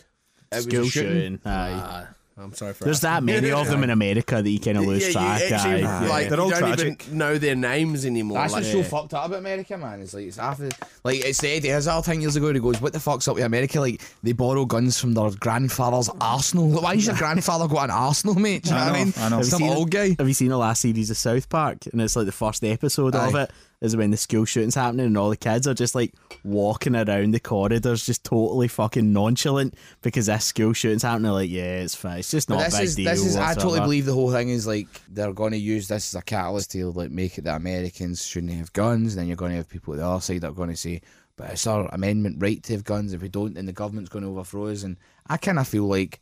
it was shooting. shooting. Aye. Ah, I'm sorry for There's that many of them in America that you kind of lose yeah, track. you actually, aye. like, They're you don't tragic. even know their names anymore. That's like, what's so fucked up about America, man. It's like it's half like it's the Eddie Izzard thing years ago. He goes, "What the fuck's up with America? Like they borrow guns from their grandfather's arsenal. Like, why is your grandfather got an arsenal, mate? Do you know, I what I mean? I know. Some Have you seen old guy. Have you seen the last series of South Park? And it's like the first episode of it is when the school shooting's happening and all the kids are just like walking around the corridors just totally fucking nonchalant because this school shooting's happening. Like, yeah, it's fine. It's just not a big is deal. this is I totally believe the whole thing is like they're going to use this as a catalyst to like make it that Americans shouldn't have guns. And Then you're going to have people at the other side that are going to say, "But it's our amendment right to have guns. If we don't, then the government's going to overthrow us." And I kind of feel like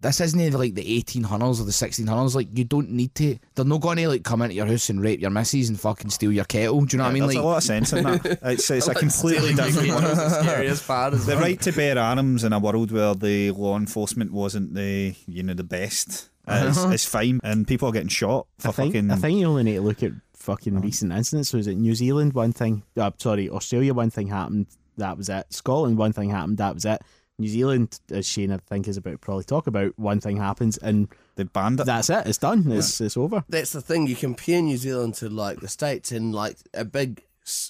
this isn't even like the 1800s or the 1600s. Like you don't need to. They're not going to like come into your house and rape your missus and fucking steal your kettle. Do you know what I mean? There's Like a lot of sense in that. It's, it's a completely different one. the scariest part is The right to bear arms in a world where the law enforcement wasn't the you know the best is, is fine, and people are getting shot for I think, fucking. I think you only need to look at fucking recent incidents. Was it New Zealand? One thing, uh, sorry, Australia. One thing happened. That was it. Scotland. One thing happened. That was it. New Zealand, as Shane I think is about to probably talk about, one thing happens and they banned it. that's it. It's done. It's it's over. that's the thing. You compare New Zealand to like the states, and like a big,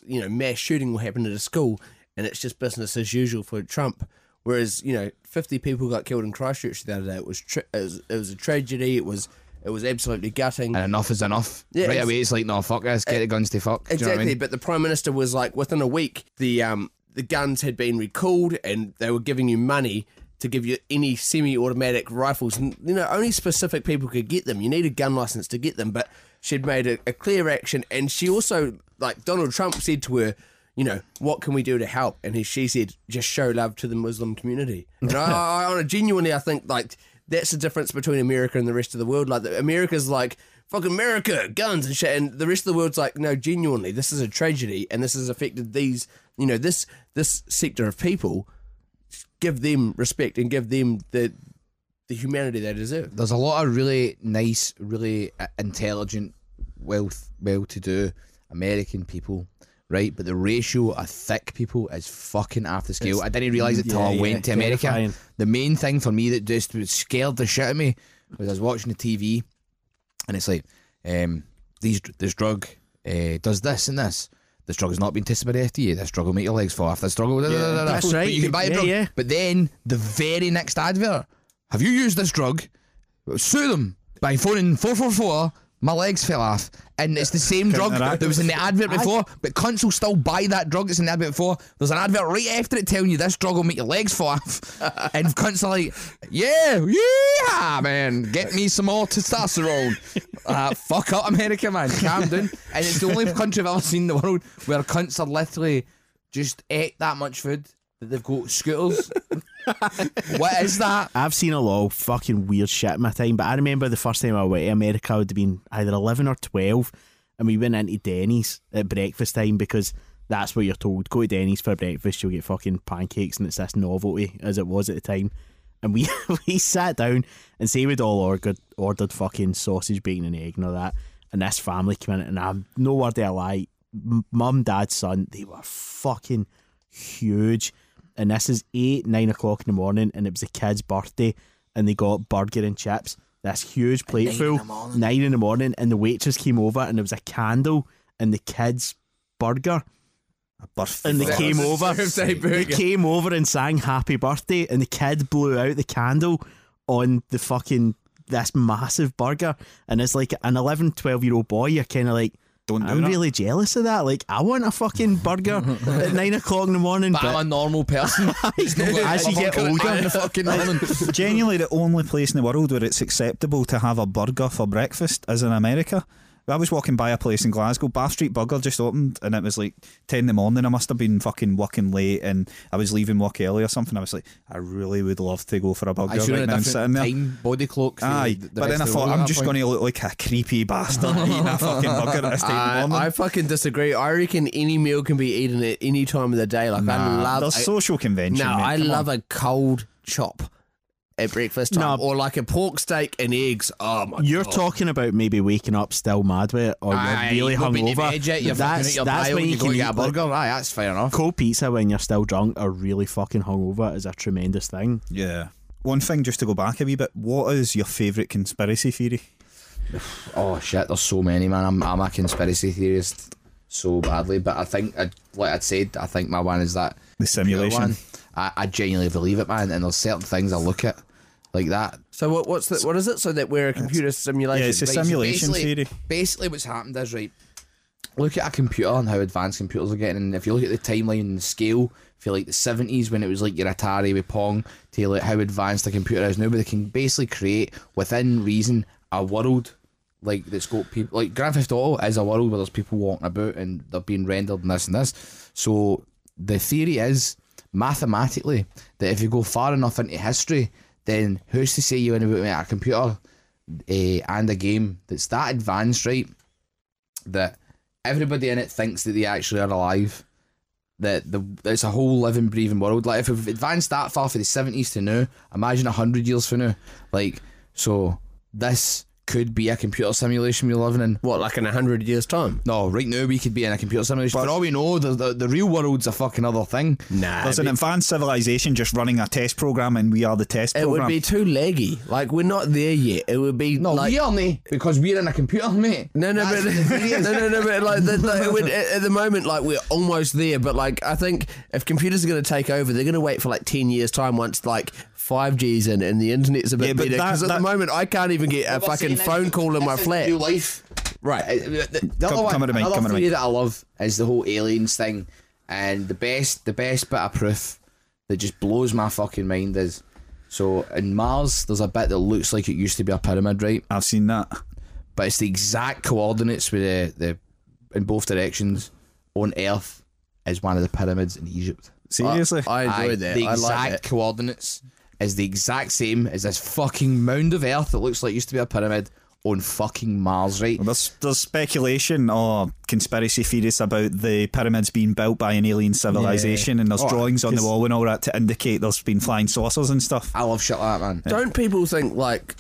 you know, mass shooting will happen at a school, and it's just business as usual for Trump. Whereas you know, fifty people got killed in Christchurch the other day. It was tra- it was, it was a tragedy. It was it was absolutely gutting. and enough is enough. Yeah, right it's- away, it's like no fuck this. Get the guns to fuck. Do you know I Exactly, mean? but the prime minister was like, within a week, the um the guns had been recalled, and they were giving you money to give you any semi-automatic rifles. And you know, only specific people could get them. You need a gun license to get them. But she'd made a, a clear action, and she also like Donald Trump said to her. You know what can we do to help? And he, she said, just show love to the Muslim community. And I, I, I genuinely, I think like that's the difference between America and the rest of the world. Like America's like fucking America, guns and shit, and the rest of the world's like, no, genuinely, this is a tragedy, and this has affected these, you know, this this sector of people. Give them respect and give them the the humanity they deserve. there's a lot of really nice, really uh, intelligent, wealth, well-to-do American people, right? But the ratio of thick people is fucking off the scale. I didn't realize it till yeah, I yeah, went to America. terrifying. The main thing for me that just scared the shit out of me was I was watching the TV, and it's like, um, these this drug uh, does this and this. This drug has not been tested by the FDA. This drug will make your legs fall off. This drug will. da, da, da, that's But right. you can buy a Yeah, drug. yeah. But then the very next advert, have you used this drug? Sue them by phoning 444. My legs fell off. And it's the same drug that was in the advert before, but cunts will still buy that drug that's in the advert before. There's an advert right after it telling you this drug will make your legs fall off. and cunts are like, yeah, yeah, man, get me some more testosterone. Uh, fuck up, America, man. Calm down. And it's the only country I've ever seen in the world where cunts are literally just ate that much food they've got scooters. what is that? I've seen a lot of fucking weird shit in my time, but I remember the first time I went to America, I would have been either 11 or 12, and we went into Denny's at breakfast time because that's what you're told. Go to Denny's for breakfast, you'll get fucking pancakes, and it's this novelty as it was at the time. And we we sat down and say we'd all ordered, ordered fucking sausage, bacon, and egg and all that. And this family came in, and I'm no word a lie. Mum, dad, son, they were fucking huge. And this is eight, nine o'clock in the morning, and it was a kid's birthday, and they got burger and chips. This huge plate nine full, the nine in the morning, and the waitress came over, and there was a candle in the kid's burger, birthday. and they came over. They came over and sang "Happy Birthday," and the kid blew out the candle on the fucking this massive burger, and it's like an 11, 12 year old boy. You're kind of like. Don't do I'm that. really jealous of that. Like, I want a fucking burger at nine o'clock in the morning. But But I'm a normal person. It's As you get older- in the fucking morning. Genuinely, the only place in the world where it's acceptable to have a burger for breakfast is in America. I was walking by a place in Glasgow, Bath Street Burger just opened, and it was like 10 in the morning. I must have been fucking working late, and I was leaving work early or something. I was like, I really would love to go for a burger I right now and sitting there. time body clock. Aye, the- the but then I thought I'm just going to look like a creepy bastard eating a fucking burger at this time I, in the morning. I fucking disagree. I reckon any meal can be eaten at any time of the day. Like I love There's a- social convention. No, I love on. a cold chop. At breakfast time, No. or like a pork steak and eggs. Oh my You're god! talking about maybe waking up still mad with it, or Aye, you're really you've not been to hungover. yet, You're That's your that's when you you go can to get a eat like, burger. Aye, that's fair enough. cold pizza when you're still drunk or really fucking hungover is a tremendous thing. Yeah. One thing, just to go back a wee bit, what is your favourite conspiracy theory? Oh shit, there's so many, man. I'm, I'm a conspiracy theorist so badly, but I think, I, like I said, I think my one is that The simulation. one. I, I genuinely believe it, man. And there's certain things I look at like that. So what? What's the? What is it? So that we're a computer simulation. Yeah, it's a Like, simulation basically- theory. Basically, what's happened is right. Look at a computer and how advanced computers are getting, and if you look at the timeline and the scale, feel like the seventies when it was like your Atari with Pong, to like how advanced the computer is now, but they can basically create within reason a world like that's got people like Grand Theft Auto is a world where there's people walking about and they're being rendered and this and this. So the theory is mathematically that if you go far enough into history, then who's to say you to make a computer uh, and a game that's that advanced, right? That everybody in it thinks that they actually are alive. That the it's a whole living, breathing world. Like if we've advanced that far for the seventies to now, imagine hundred years from now. Like so, this could be a computer simulation we're living in. what like in a hundred years time? No, right now we could be in a computer simulation. For all we know, the, the the real world's a fucking other thing. Nah, There's an advanced civilization just running a test program, and we are the test program. it program. would be too laggy. Like we're not there yet. It would be No, like we aren't because we're in a computer, mate. No, no, That's but no, no, no, but like the, the, it would, at at the moment, like we're almost there. But like, I think if computers are going to take over, they're going to wait for like ten years time once like five G's in and the internet's a bit Yeah, better. Because at that- the moment, I can't even get a fucking saying phone is call in my flat. Real life. Right. Uh, The, the Come- other one, come to the mic, another come to the theory that I love is the whole aliens thing, and the best, the best bit of proof that just blows my fucking mind is so in Mars there's a bit that looks like it used to be a pyramid, right? I've seen that. But it's the exact coordinates with the, the in both directions on Earth is one of the pyramids in Egypt. Seriously. I enjoy Aye, that. The I exact like it. coordinates is the exact same as this fucking mound of Earth that looks like it used to be a pyramid on fucking Mars, right? Well, There's there's speculation or conspiracy theories about the pyramids being built by an alien civilization, and there's Oh, drawings on the wall and all that to indicate there's been flying saucers and stuff. I love shit like that, man. Don't people think like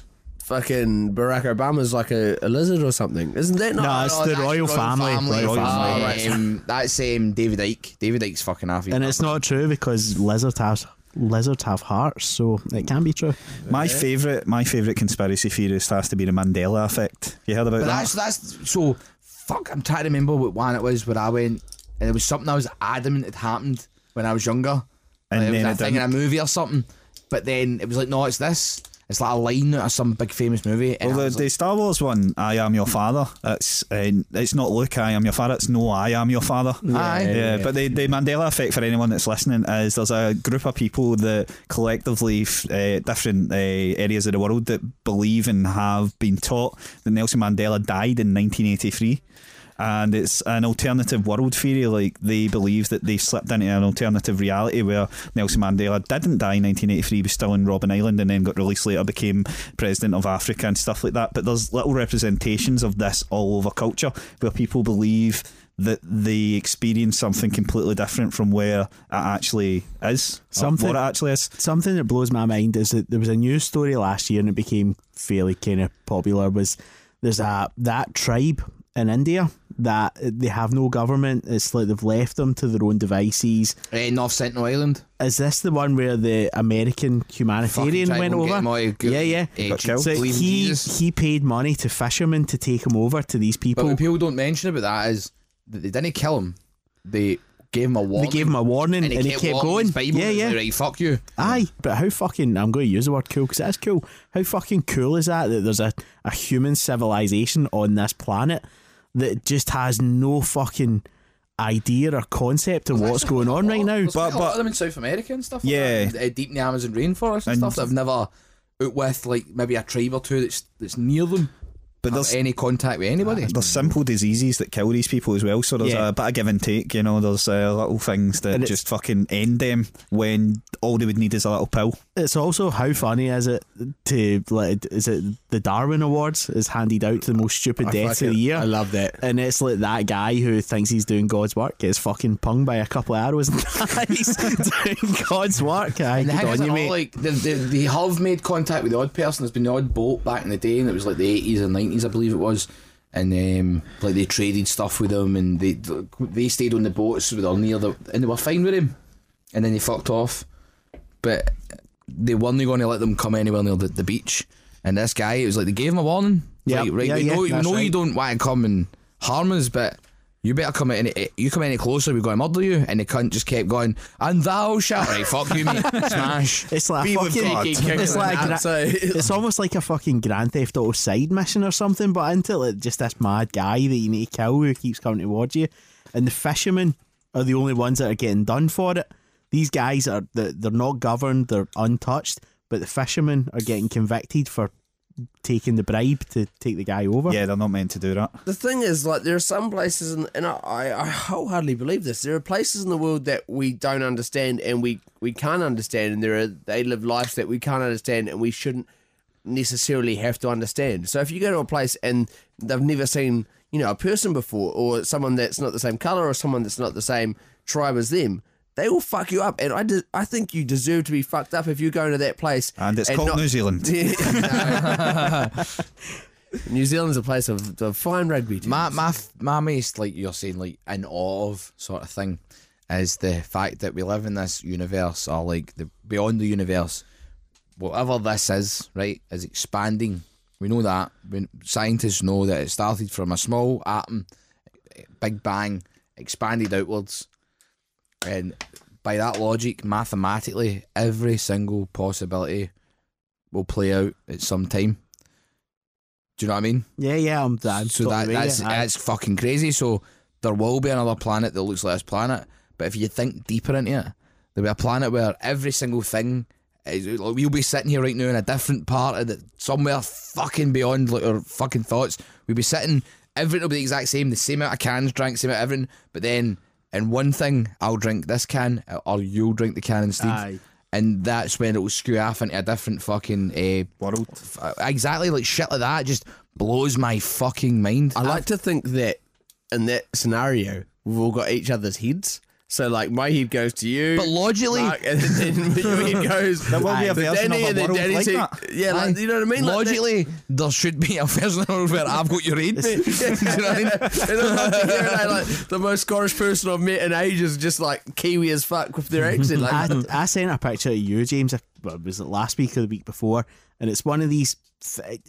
fucking Barack Obama's like a, a lizard or something? Isn't that not? No, it's the that's royal family. Royal family. family. Um, that's um, David Icke. David Icke's fucking half. And it's not true because lizards have lizards have hearts, so it can be true. My favourite my favourite conspiracy theorist has to be the Mandela effect. You heard about But that? that's that's so. Fuck, I'm trying to remember what one it was where I went, and it was something I was adamant had happened when I was younger. And Like, it then was it a thing in a movie or something. But then it was like, no, it's this. It's like a line out of some big famous movie. Well, the, the like, Star Wars one, I am your father. It's uh, it's not Luke, I am your father. It's no, I am your father. Aye. Yeah, but the, the Mandela effect for anyone that's listening is there's a group of people that collectively, uh, different uh, areas of the world, that believe and have been taught that Nelson Mandela died in 1983. And it's an alternative world theory. Like they believe that they slipped into an alternative reality where Nelson Mandela didn't die in 1983, he was still in Robben Island, and then got released later, became president of Africa and stuff like that. But there's little representations of this all over culture where people believe that they experience something completely different from where it actually is, Something- what it actually is. Something that blows my mind is that there was a news story last year and it became fairly kind of popular. Was there's a that tribe in India that they have no government. It's like they've left them to their own devices. eh, North Sentinel Island. Is this the one where the American humanitarian went try and get over? him all to go- yeah, yeah. Got. So he Jesus. he paid money to fishermen to take him over to these But people. what people don't mention about that is that they didn't kill him. They gave him a warning. they gave him a warning and and, he he kept, kept going. Bible yeah, yeah. Right, fuck you. Aye, but how fucking I'm going to use the word cool because that's cool. How fucking cool is that that there's a, a human civilization on this planet that just has no fucking idea or concept of what's going on right now. There's But- quite a lot but- of them in South America and stuff. Like Yeah. that, and, uh, deep in the Amazon rainforest and, And- stuff that I've never out with, like maybe a tribe or two that's that's near them. But there's any contact with anybody. there's simple diseases that kill these people as well. So there's Yeah. a bit of give and take. You know, there's uh, little things that And just fucking end them when all they would need is a little pill. It's also how funny is it to like is it the Darwin Awards is handed out to the most stupid I deaths of the year. I love that. And it's like that guy who thinks he's doing God's work gets fucking punged by a couple of arrows and dies doing God's work. Aye, And the good on is, you, all, like they, they, they have made contact with the odd person. There's been the odd boat back in the day, and it was like the eighties and nineties, I believe it was. And um, like they traded stuff with them, and they they stayed on the boats with near the, other, and they were fine with him. And then they fucked off, but they weren't going to let them come anywhere near the, the beach. And this guy, it was like they gave him a warning. Like, right, Yeah, we yeah, know, we that's know you don't want to come and harm us, but you better come in any you come any closer, we're going to murder you. And the cunt just kept going, and thou shalt right, fuck you, mate, smash. It's like Be a fucking. It's like gra- it's almost like a fucking Grand Theft Auto side mission or something, but into like just this mad guy that you need to kill who keeps coming towards you, and the fishermen are the only ones that are getting done for it. These guys are they're not governed, they're untouched, but the fishermen are getting convicted for taking the bribe to take the guy over. Yeah, they're not meant to do that. the thing is, like, there are some places, in, and I, I wholeheartedly believe this. There are places in the world that we don't understand, and we we can't understand, and there are they live lives that we can't understand, and we shouldn't necessarily have to understand. So if you go to a place and they've never seen, you know, a person before, or someone that's not the same color, or someone that's not the same tribe as them. They will fuck you up, and I, de- I think you deserve to be fucked up if you go to that place. And it's called not- New Zealand. New Zealand's a place of, of fine rugby. teams. My my my most like you're saying like in awe of sort of thing is the fact that we live in this universe or like the beyond the universe, whatever this is, right, is expanding. We know that. We, scientists know that it started from a small atom, big bang, expanded outwards, and by that logic, mathematically, every single possibility will play out at some time. Do you know what I mean? yeah, yeah. I'm, I'm so that that's. That's fucking crazy. So there will be another planet that looks like this planet, but if you think deeper into it, there'll be a planet where every single thing. Is, like, we'll be sitting here right now in a different part of the somewhere fucking beyond like our fucking thoughts. We'll be sitting, everything will be the exact same, the same amount of cans drank, same amount of everything. But then in one thing, I'll drink this can, or you'll drink the can instead. Aye. And that's when it will screw off into a different fucking uh, World. f- exactly like shit like that. Just blows my fucking mind. I like to think that in that scenario, we've all got each other's heads. So, like, my head goes to you. But logically- Mark, and then your head goes. There will be a to version Danny, of a and then world Danny like said- that. Yeah, like, you know what I mean? Like Logically, there should be a version of the where I've got your head, mate. Do you know what I mean? I'd love to hear like, like, the most Scottish person I've met in ages, just like Kiwi as fuck with their accent. Like, I, I sent a picture of you, James. Was it last week or the week before? And it's one of these. Th-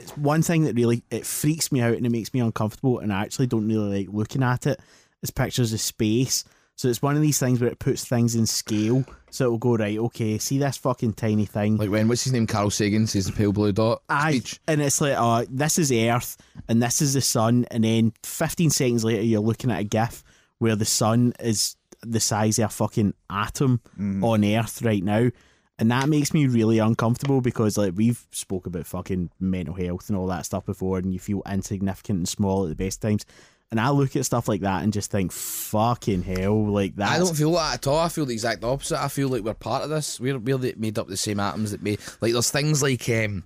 it's one thing that really it freaks me out and it makes me uncomfortable, and I actually don't really like looking at it. It's pictures of space. So it's one of these things where it puts things in scale. So it'll go right. Okay, see this fucking tiny thing. Like when what's his name? Carl Sagan says the pale blue dot Aye, and it's like, oh, this is Earth, and this is the sun, and then 15 seconds later, you're looking at a GIF where the sun is the size of a fucking atom mm. on Earth right now, and that makes me really uncomfortable because, like, we've spoke about fucking mental health and all that stuff before, and you feel insignificant and small at the best times. And I look at stuff like that and just think, fucking hell, like that. I don't feel that at all. I feel the exact opposite. I feel like we're part of this. We're we're the, made up the same atoms that made. Like there's things like um,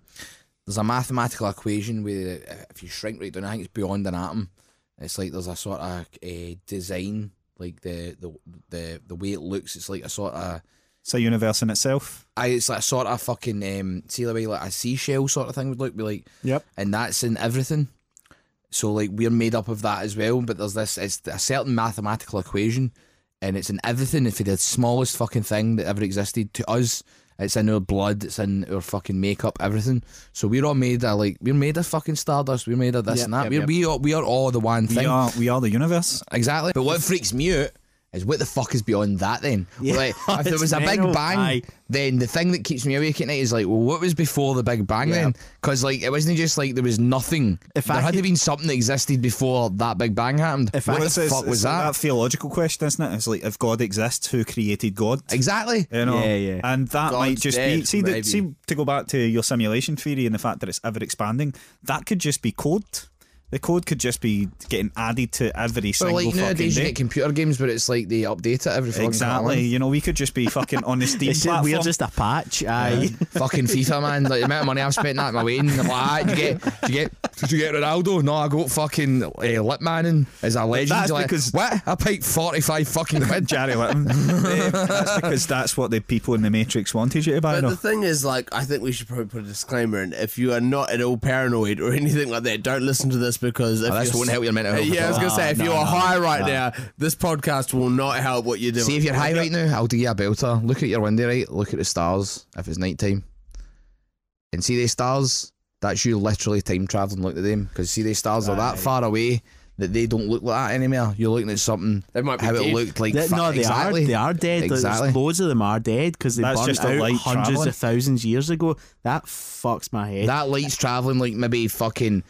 there's a mathematical equation where if you shrink right down, I think it's beyond an atom. It's like there's a sort of uh, design, like the, the the the way it looks. It's like a sort of It's a universe in itself. I it's like a sort of fucking um, see the way like a seashell sort of thing would look be like. Yep. And that's in everything. So like we're made up of that as well. But there's this it's a certain mathematical equation, and it's in everything. If it's the smallest fucking thing that ever existed to us, it's in our blood. It's in our fucking makeup. Everything. So we're all made of like we're made of fucking stardust. We're made of this Yep, and that. yep, we're, yep. we are we are all the one We thing. are we are the universe. Exactly. But what freaks me out is what the fuck is beyond that then? Yeah, like, if there it's was a big mental. bang, Aye. then the thing that keeps me awake at night is like, well, what was before the big bang Yeah. then? Because like it wasn't just like there was nothing. If there I had to could- been something that existed before that big bang happened. If what I- the It's- it's- fuck was it's like that? that theological question, isn't it? It's like if God exists, who created God? Exactly. You know, Yeah, yeah. and that might God's just be see, the, see to go back to your simulation theory and the fact that it's ever expanding. That could just be code. The code could just be getting added to every Well, single like fucking nowadays you get computer games, but it's like they update it every fucking Exactly. time. You know, we could just be fucking on the Steam It's platform. we're just a patch. Aye. fucking FIFA, man. Like the amount of money I've spent at my wedding. I'm like, ah, did you get, did you get, did you get Ronaldo? No, I got fucking uh, Litmanen as a legend. That's You're like, because- what? I paid forty five fucking quid. Jari Litmanen. Eh, that's because that's what the people in the Matrix wanted you to buy. But no? the thing is, like, I think we should probably put a disclaimer in. If you are not at all paranoid or anything like that, don't listen to this because if Oh, this you're won't help your mental health. Yeah, I was gonna say if no, you are no, high right now, this podcast will not help what you're doing. See if you're high right now, I'll do you a belter. Look at your window, right? Look at the stars if it's nighttime. And see the stars? That's you literally time traveling. Look at them. Because see, the stars are that far away that they don't look like that anymore. You're looking at something They might be how it looked like. They- fa- no, they exactly. are. They are dead. Like, there's Exactly. loads of them are dead because they That's burnt just a out light hundreds travelling. of thousands years ago. That fucks my head. That light's traveling like maybe fucking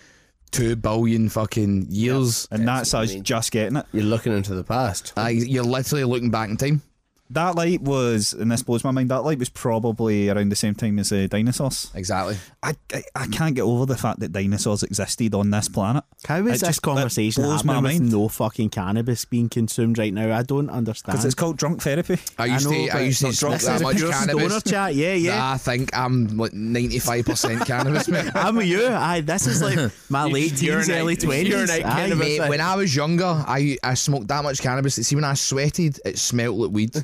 two billion fucking years. and that's what I us mean. just getting it. You're looking into the past. Aye, you're literally looking back in time. That light was, and this blows my mind. That light was probably around the same time as the dinosaurs. Exactly. I, I I can't get over the fact that dinosaurs existed on this planet. How is It this just- conversation blows my happening with no fucking cannabis being consumed right now? I don't understand. Because it's called drunk therapy. I used know, to I used to not smoke that much cannabis. chat, yeah, that yeah. I think I'm like ninety five percent cannabis, mate. I'm with you. Aye, this is like my You late teens, urinate- early twenties. urinate mate. Mate, when I was younger, I, I smoked that much cannabis. that See, when I sweated, it smelt like weed.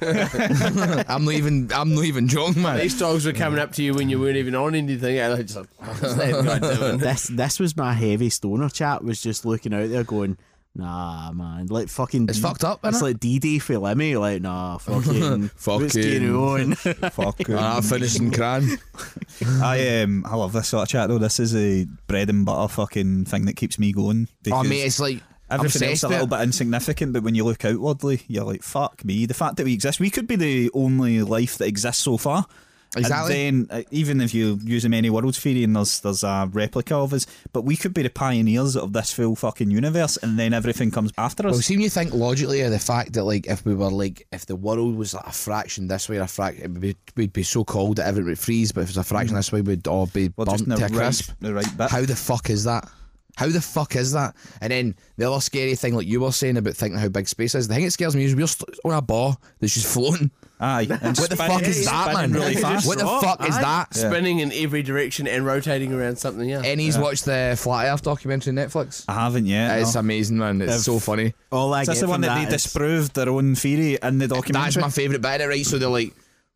I'm not even I'm not even joking, man. These dogs were coming up to you when you weren't even on anything. And they're just like, what's that guy doing? This this was my heavy stoner chat. Was just looking out there going. Nah, man, like fucking. It's D- fucked up, It's innit? like D Day for Lemmy. Like, nah, fucking, what's Fucking- going on? Fuck. I finished in cran. I um I love this sort of chat though. This is a bread and butter fucking thing that keeps me going. Oh, because mate, it's like I'm Everything else a little bit insignificant, but when you look outwardly, you're like, "Fuck me!" The fact that we exist, we could be the only life that exists so far. Exactly. And then, uh, even if you use a many worlds theory and there's there's a replica of us, but we could be the pioneers of this full fucking universe, and then everything comes after us. Well, see, when you think logically of the fact that, like, if we were like, if the world was like a fraction this way, or a fraction, it would be, we'd be so cold that everything would freeze. But if it was a fraction this way, we'd all be Well, in to a right, crisp. the right bit. How the fuck is that? How the fuck is that? And then the other scary thing, like you were saying about thinking how big space is, the thing that scares me is we're st- on a bar that's just floating. Aye, and What the spinning- fuck is that, man? Really fast. What the Drop, fuck is aye. that? Spinning in every direction and rotating around something else. And he's watched the Flat Earth documentary on Netflix. I haven't yet. It's no. amazing, man. It's If- so funny. All I Is get this the one that, that they is- disproved their own theory in the documentary? That's my favourite bit, of it, right? So they're like,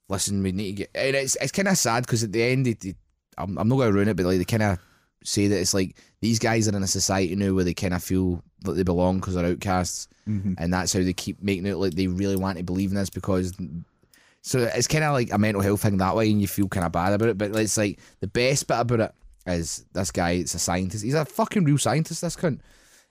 listen, we need to get. And it's it's kind of sad because at the end, they, they, I'm, I'm not going to ruin it, but like they kind of say that it's like these guys are in a society now where they kind of feel that they belong because they're outcasts, Mm-hmm. and that's how they keep making it like they really want to believe in this because. So it's kind of like a mental health thing that way, and you feel kind of bad about it. But it's like the best bit about it is this guy. It's a scientist. He's a fucking real scientist. This cunt,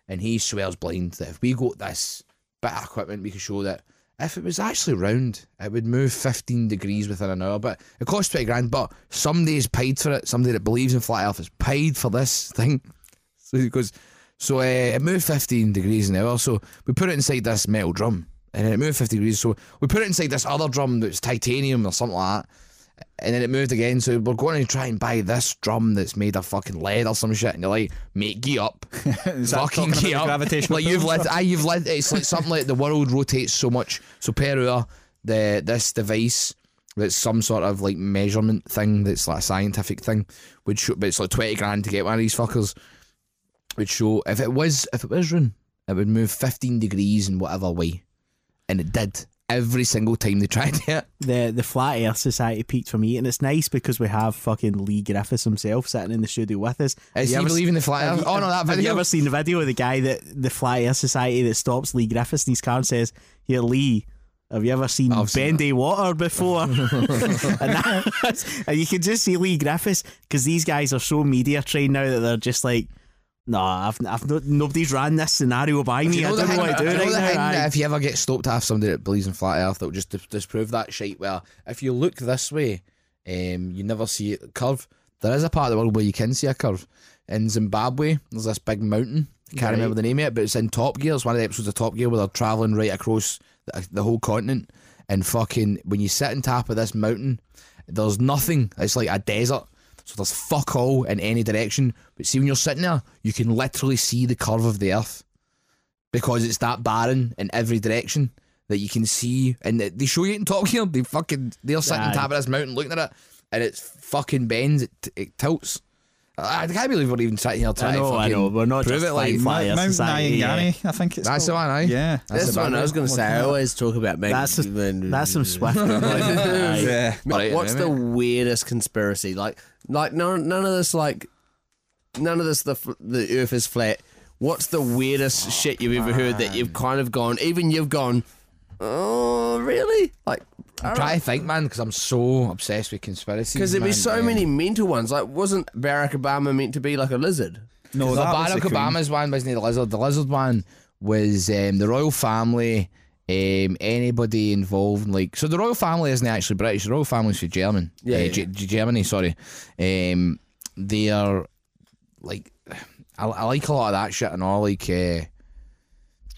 and he swears blind that if we got this bit of equipment, we can show that if it was actually round, it would move 15 degrees within an hour. But it costs 20 grand. But somebody's paid for it. Somebody that believes in flat earth has paid for this thing. So he goes, so uh, it moved 15 degrees an hour. So we put it inside this metal drum. And it moved 50 degrees. So we put it inside this other drum that's titanium or something like that. And then it moved again. So we're going to try and buy this drum that's made of fucking lead or some shit. And you're like, mate, gee up. Fucking gee up. Like you've pull lived, stuff? you've lived. It's like something like the world rotates so much. So per hour, the this device that's some sort of like measurement thing that's like a scientific thing would show, but it's like twenty grand to get one of these fuckers. Would show if it was if it was run, it would move fifteen degrees in whatever way, and it did every single time they tried it. the the Flat Earth Society peaked for me, and it's nice because we have fucking Lee Griffiths himself sitting in the studio with us. Is Have he you ever believing the flat earth? you- Oh no, that video. Have you ever seen the video of the guy that the Flat Earth Society that stops Lee Griffiths in his car and says, "Here, Lee." Have you ever seen I've seen bendy water before? and, that's, and you can just see Lee Griffiths because these guys are so media trained now that they're just like, "Nah, I've, I've no, nobody's ran this scenario by me. I don't know what to do right now." thing aye." that if you ever get stopped to have somebody that believes in flat Earth, that'll just dis- disprove that shite. Where if you look this way, um, you never see a curve. There is a part of the world where you can see a curve. In Zimbabwe, there's this big mountain. I can't Right. remember the name of it, but it's in Top Gear. It's one of the episodes of Top Gear where they're traveling right across the, the whole continent. And fucking, when you sit on top of this mountain, there's nothing. It's like a desert. So there's fuck all in any direction. But see, when you're sitting there, you can literally see the curve of the earth because it's that barren in every direction that you can see. And they show you it in Top Gear. They fucking they're sitting on top of this mountain looking at it, and it's fucking bends. It, it tilts. I I can't believe we're even sitting here I trying know, to I fucking know. We're not prove just it like like Fire Mount Society, yeah. Nyangani, I think it's That's the called. one, aye. Yeah. That's That's the the one I was going to say. I always talk about making. That's that's some swift. Aye. Yeah. Right, What's the weirdest conspiracy? Like, like none, none of this. Like, none of this. The the Earth is flat. What's the weirdest shit you've ever heard that you've kind of gone? Even you've gone. Oh, really? Like, I'm trying to think, man, because I'm so obsessed with conspiracies. because there'd be so Um, many mental ones. Like, wasn't Barack Obama meant to be like a lizard? No, the that was Barack the Queen. Obama's one wasn't the lizard. The lizard one was um, the royal family. Um, anybody involved, in, like so, the royal family isn't actually British. The royal family's for German. Yeah, Uh, yeah. G- G- Germany. Sorry. Um, they are like I, I like a lot of that shit and all. Like uh,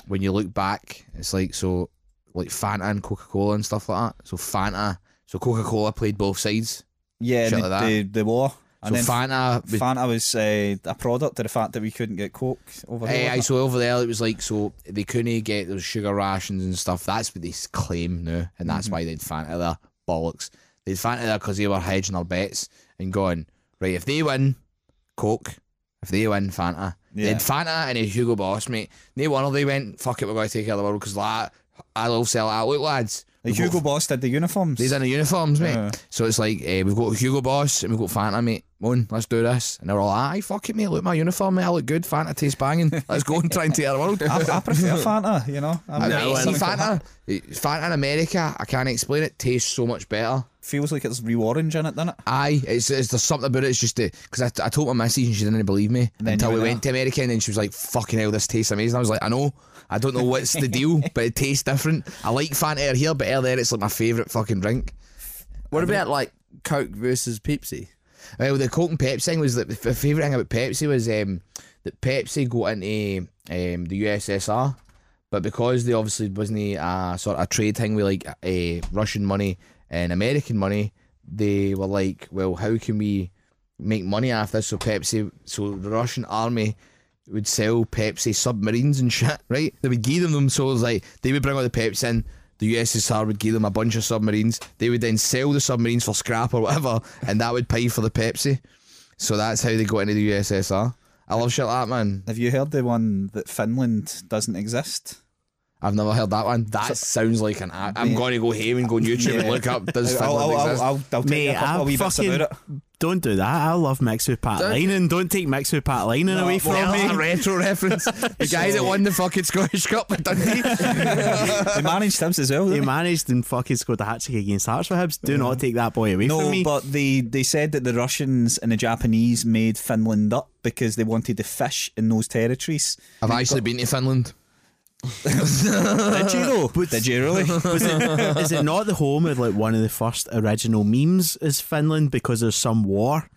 when you look back, it's like so like Fanta and Coca Cola and stuff like that. So Fanta, so Coca Cola played both sides. Yeah, the, like that. the, the war. And So Fanta was Fanta was uh, a product of the fact that we couldn't get Coke over Hey, here. aye, so over there it was like so they couldn't get those sugar rations and stuff. That's what they claim now, and that's why they'd Fanta there bollocks. They'd Fanta there because they were hedging their bets and going right. If they win, Coke. If they win, Fanta. Yeah. had Fanta and a Hugo Boss, mate. No wonder they went fuck it. We're going to take care of the world because like, I love sell out. Look, lads. Like we've got Hugo Boss did the uniforms. these are the uniforms, mate. Yeah. So it's like eh, we've got Hugo Boss and we've got Fanta, mate. Mon, let's do this. And they're all, aye, fuck it, mate. Look at my uniform, mate. I look good. Fanta tastes banging. Let's go and try and take the world. I, I prefer Fanta, you know. I'm I see, Fanta, Fanta in America, I can't explain it. Tastes so much better. Feels like it's real orange in it, doesn't it? Aye, it's, it's there's something about it. It's just because I, I told my missus and she didn't believe me until we went to America and then she was like, "Fucking hell, this tastes amazing." I was like, "I know, I don't know what's the deal, but it tastes different. I like Fanta here, but out there it's like my favourite fucking drink." What about like Coke versus Pepsi? Well, the Coke and Pepsi thing was that the favourite thing about Pepsi was um, that Pepsi got into um, the USSR, but because they obviously wasn't a sort of a trade thing with like uh, Russian money and American money, they were like, well, how can we make money after this? So Pepsi, so the Russian army would sell Pepsi submarines and shit, right? They would give them them, so it was like they would bring all the Pepsi in. The USSR would give them a bunch of submarines. They would then sell the submarines for scrap or whatever, and that would pay for the Pepsi. So that's how they got into the USSR. I love shit like that, man. Have you heard the one that Finland doesn't exist? I've never heard that one. That sounds like an. I- I'm Yeah. going to go home and go on YouTube and look up. Does I'll, I'll, I'll, exist? I'll, I'll tell Mate, a couple I of wee bits fucking about it. don't do that. I love mix with Pat Don't- Linen. Don't take Mixu Paatelainen away from Well, a me. retro reference. The guy that won the fucking Scottish Cup with Dundee. They managed him as well. He didn't they? managed and fucking scored a hat trick against Hearts for Hibs. Do not take that boy away No, from me. No, but they, they said that the Russians and the Japanese made Finland up because they wanted to fish in those territories. I've actually been to Finland. Did you though? Did you really? Was it, is it not the home of like one of the first original memes? Is Finland because there's some war,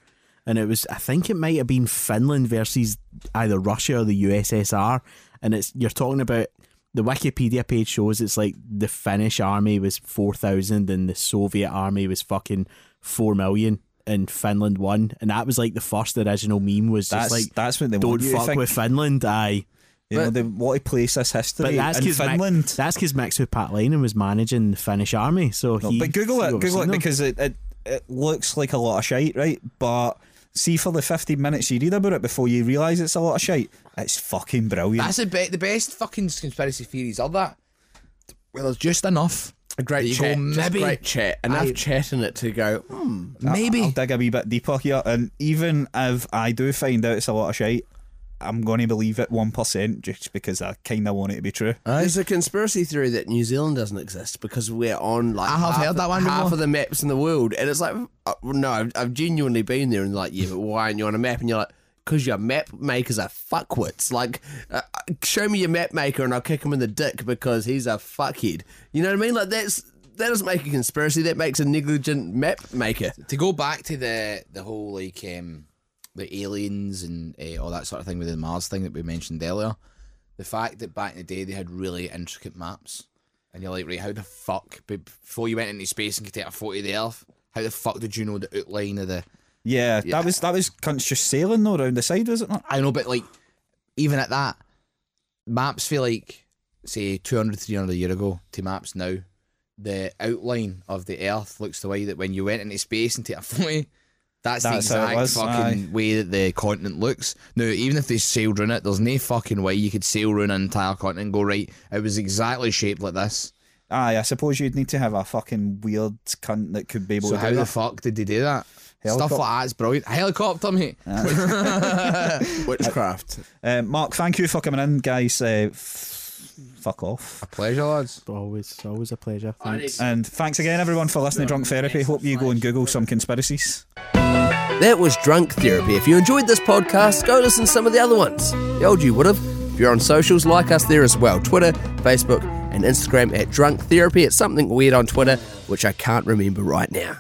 and it was I think it might have been Finland versus either Russia or the USSR, and it's you're talking about the Wikipedia page shows it's like the Finnish army was four thousand and the Soviet army was fucking four million. And Finland won, and that was like the first original meme was just That's like, that's what they "Don't want you to fuck with Finland." Aye, You know, they want to place this history but that's in because Finland. that's because Mixu Paatelainen was managing the Finnish army. So No, he, but Google he it, Google it them. because it, it it looks like a lot of shite, right? But see, for the fifteen minutes you read about it before you realise it's a lot of shite, it's fucking brilliant. That's the, be- the best fucking conspiracy theories are that. Well, there's just enough. A great chat. maybe- great chat. Enough I- chat in it to go. Hmm. Maybe. I'll dig a wee bit deeper here, and even if I do find out it's a lot of shite, I'm going to believe it one percent just because I kind of want it to be true. There's a conspiracy theory that New Zealand doesn't exist because we're on like I have half, heard that one half before. of the maps in the world, and it's like, uh, no, I've, I've genuinely been there and like, yeah, but why aren't you on a map? And you're like, because your map makers are fuckwits. Like, uh, show me your map maker and I'll kick him in the dick because he's a fuckhead. You know what I mean? Like that's that doesn't make a conspiracy. That makes a negligent map maker. to go back to the the whole like um the aliens and uh, all that sort of thing with the Mars thing that we mentioned earlier, the fact that back in the day they had really intricate maps, and you're like, right, how the fuck before you went into space and could take a photo of the Earth, how the fuck did you know the outline of the Yeah, Yeah. that was that was cunts just sailing though around the side, was it not? I know, but like, even at that, maps feel like, say, 200, 300 year ago to maps now, the outline of the Earth looks the way that when you went into space and take a photo, that's, That's the exact was, fucking way that the continent looks. Now, even if they sailed around it, there's no fucking way you could sail around an entire continent and go, right, it was exactly shaped like this. Aye, I suppose you'd need to have a fucking weird cunt that could be able So to how do the that. fuck did they do that? Stuff like that's brilliant. A helicopter, mate. Witchcraft. Um, Mark, thank you for coming in, guys. Uh, f- fuck off. A pleasure, lads. Always, always a pleasure. Thanks. And thanks again, everyone, for listening to Drunk Therapy. Hope you go and Google some conspiracies. That was Drunk Therapy. If you enjoyed this podcast, go listen to some of the other ones. The old you would have. If you're on socials, like us there as well Twitter, Facebook, and Instagram at Drunk Therapy. It's something weird on Twitter, which I can't remember right now.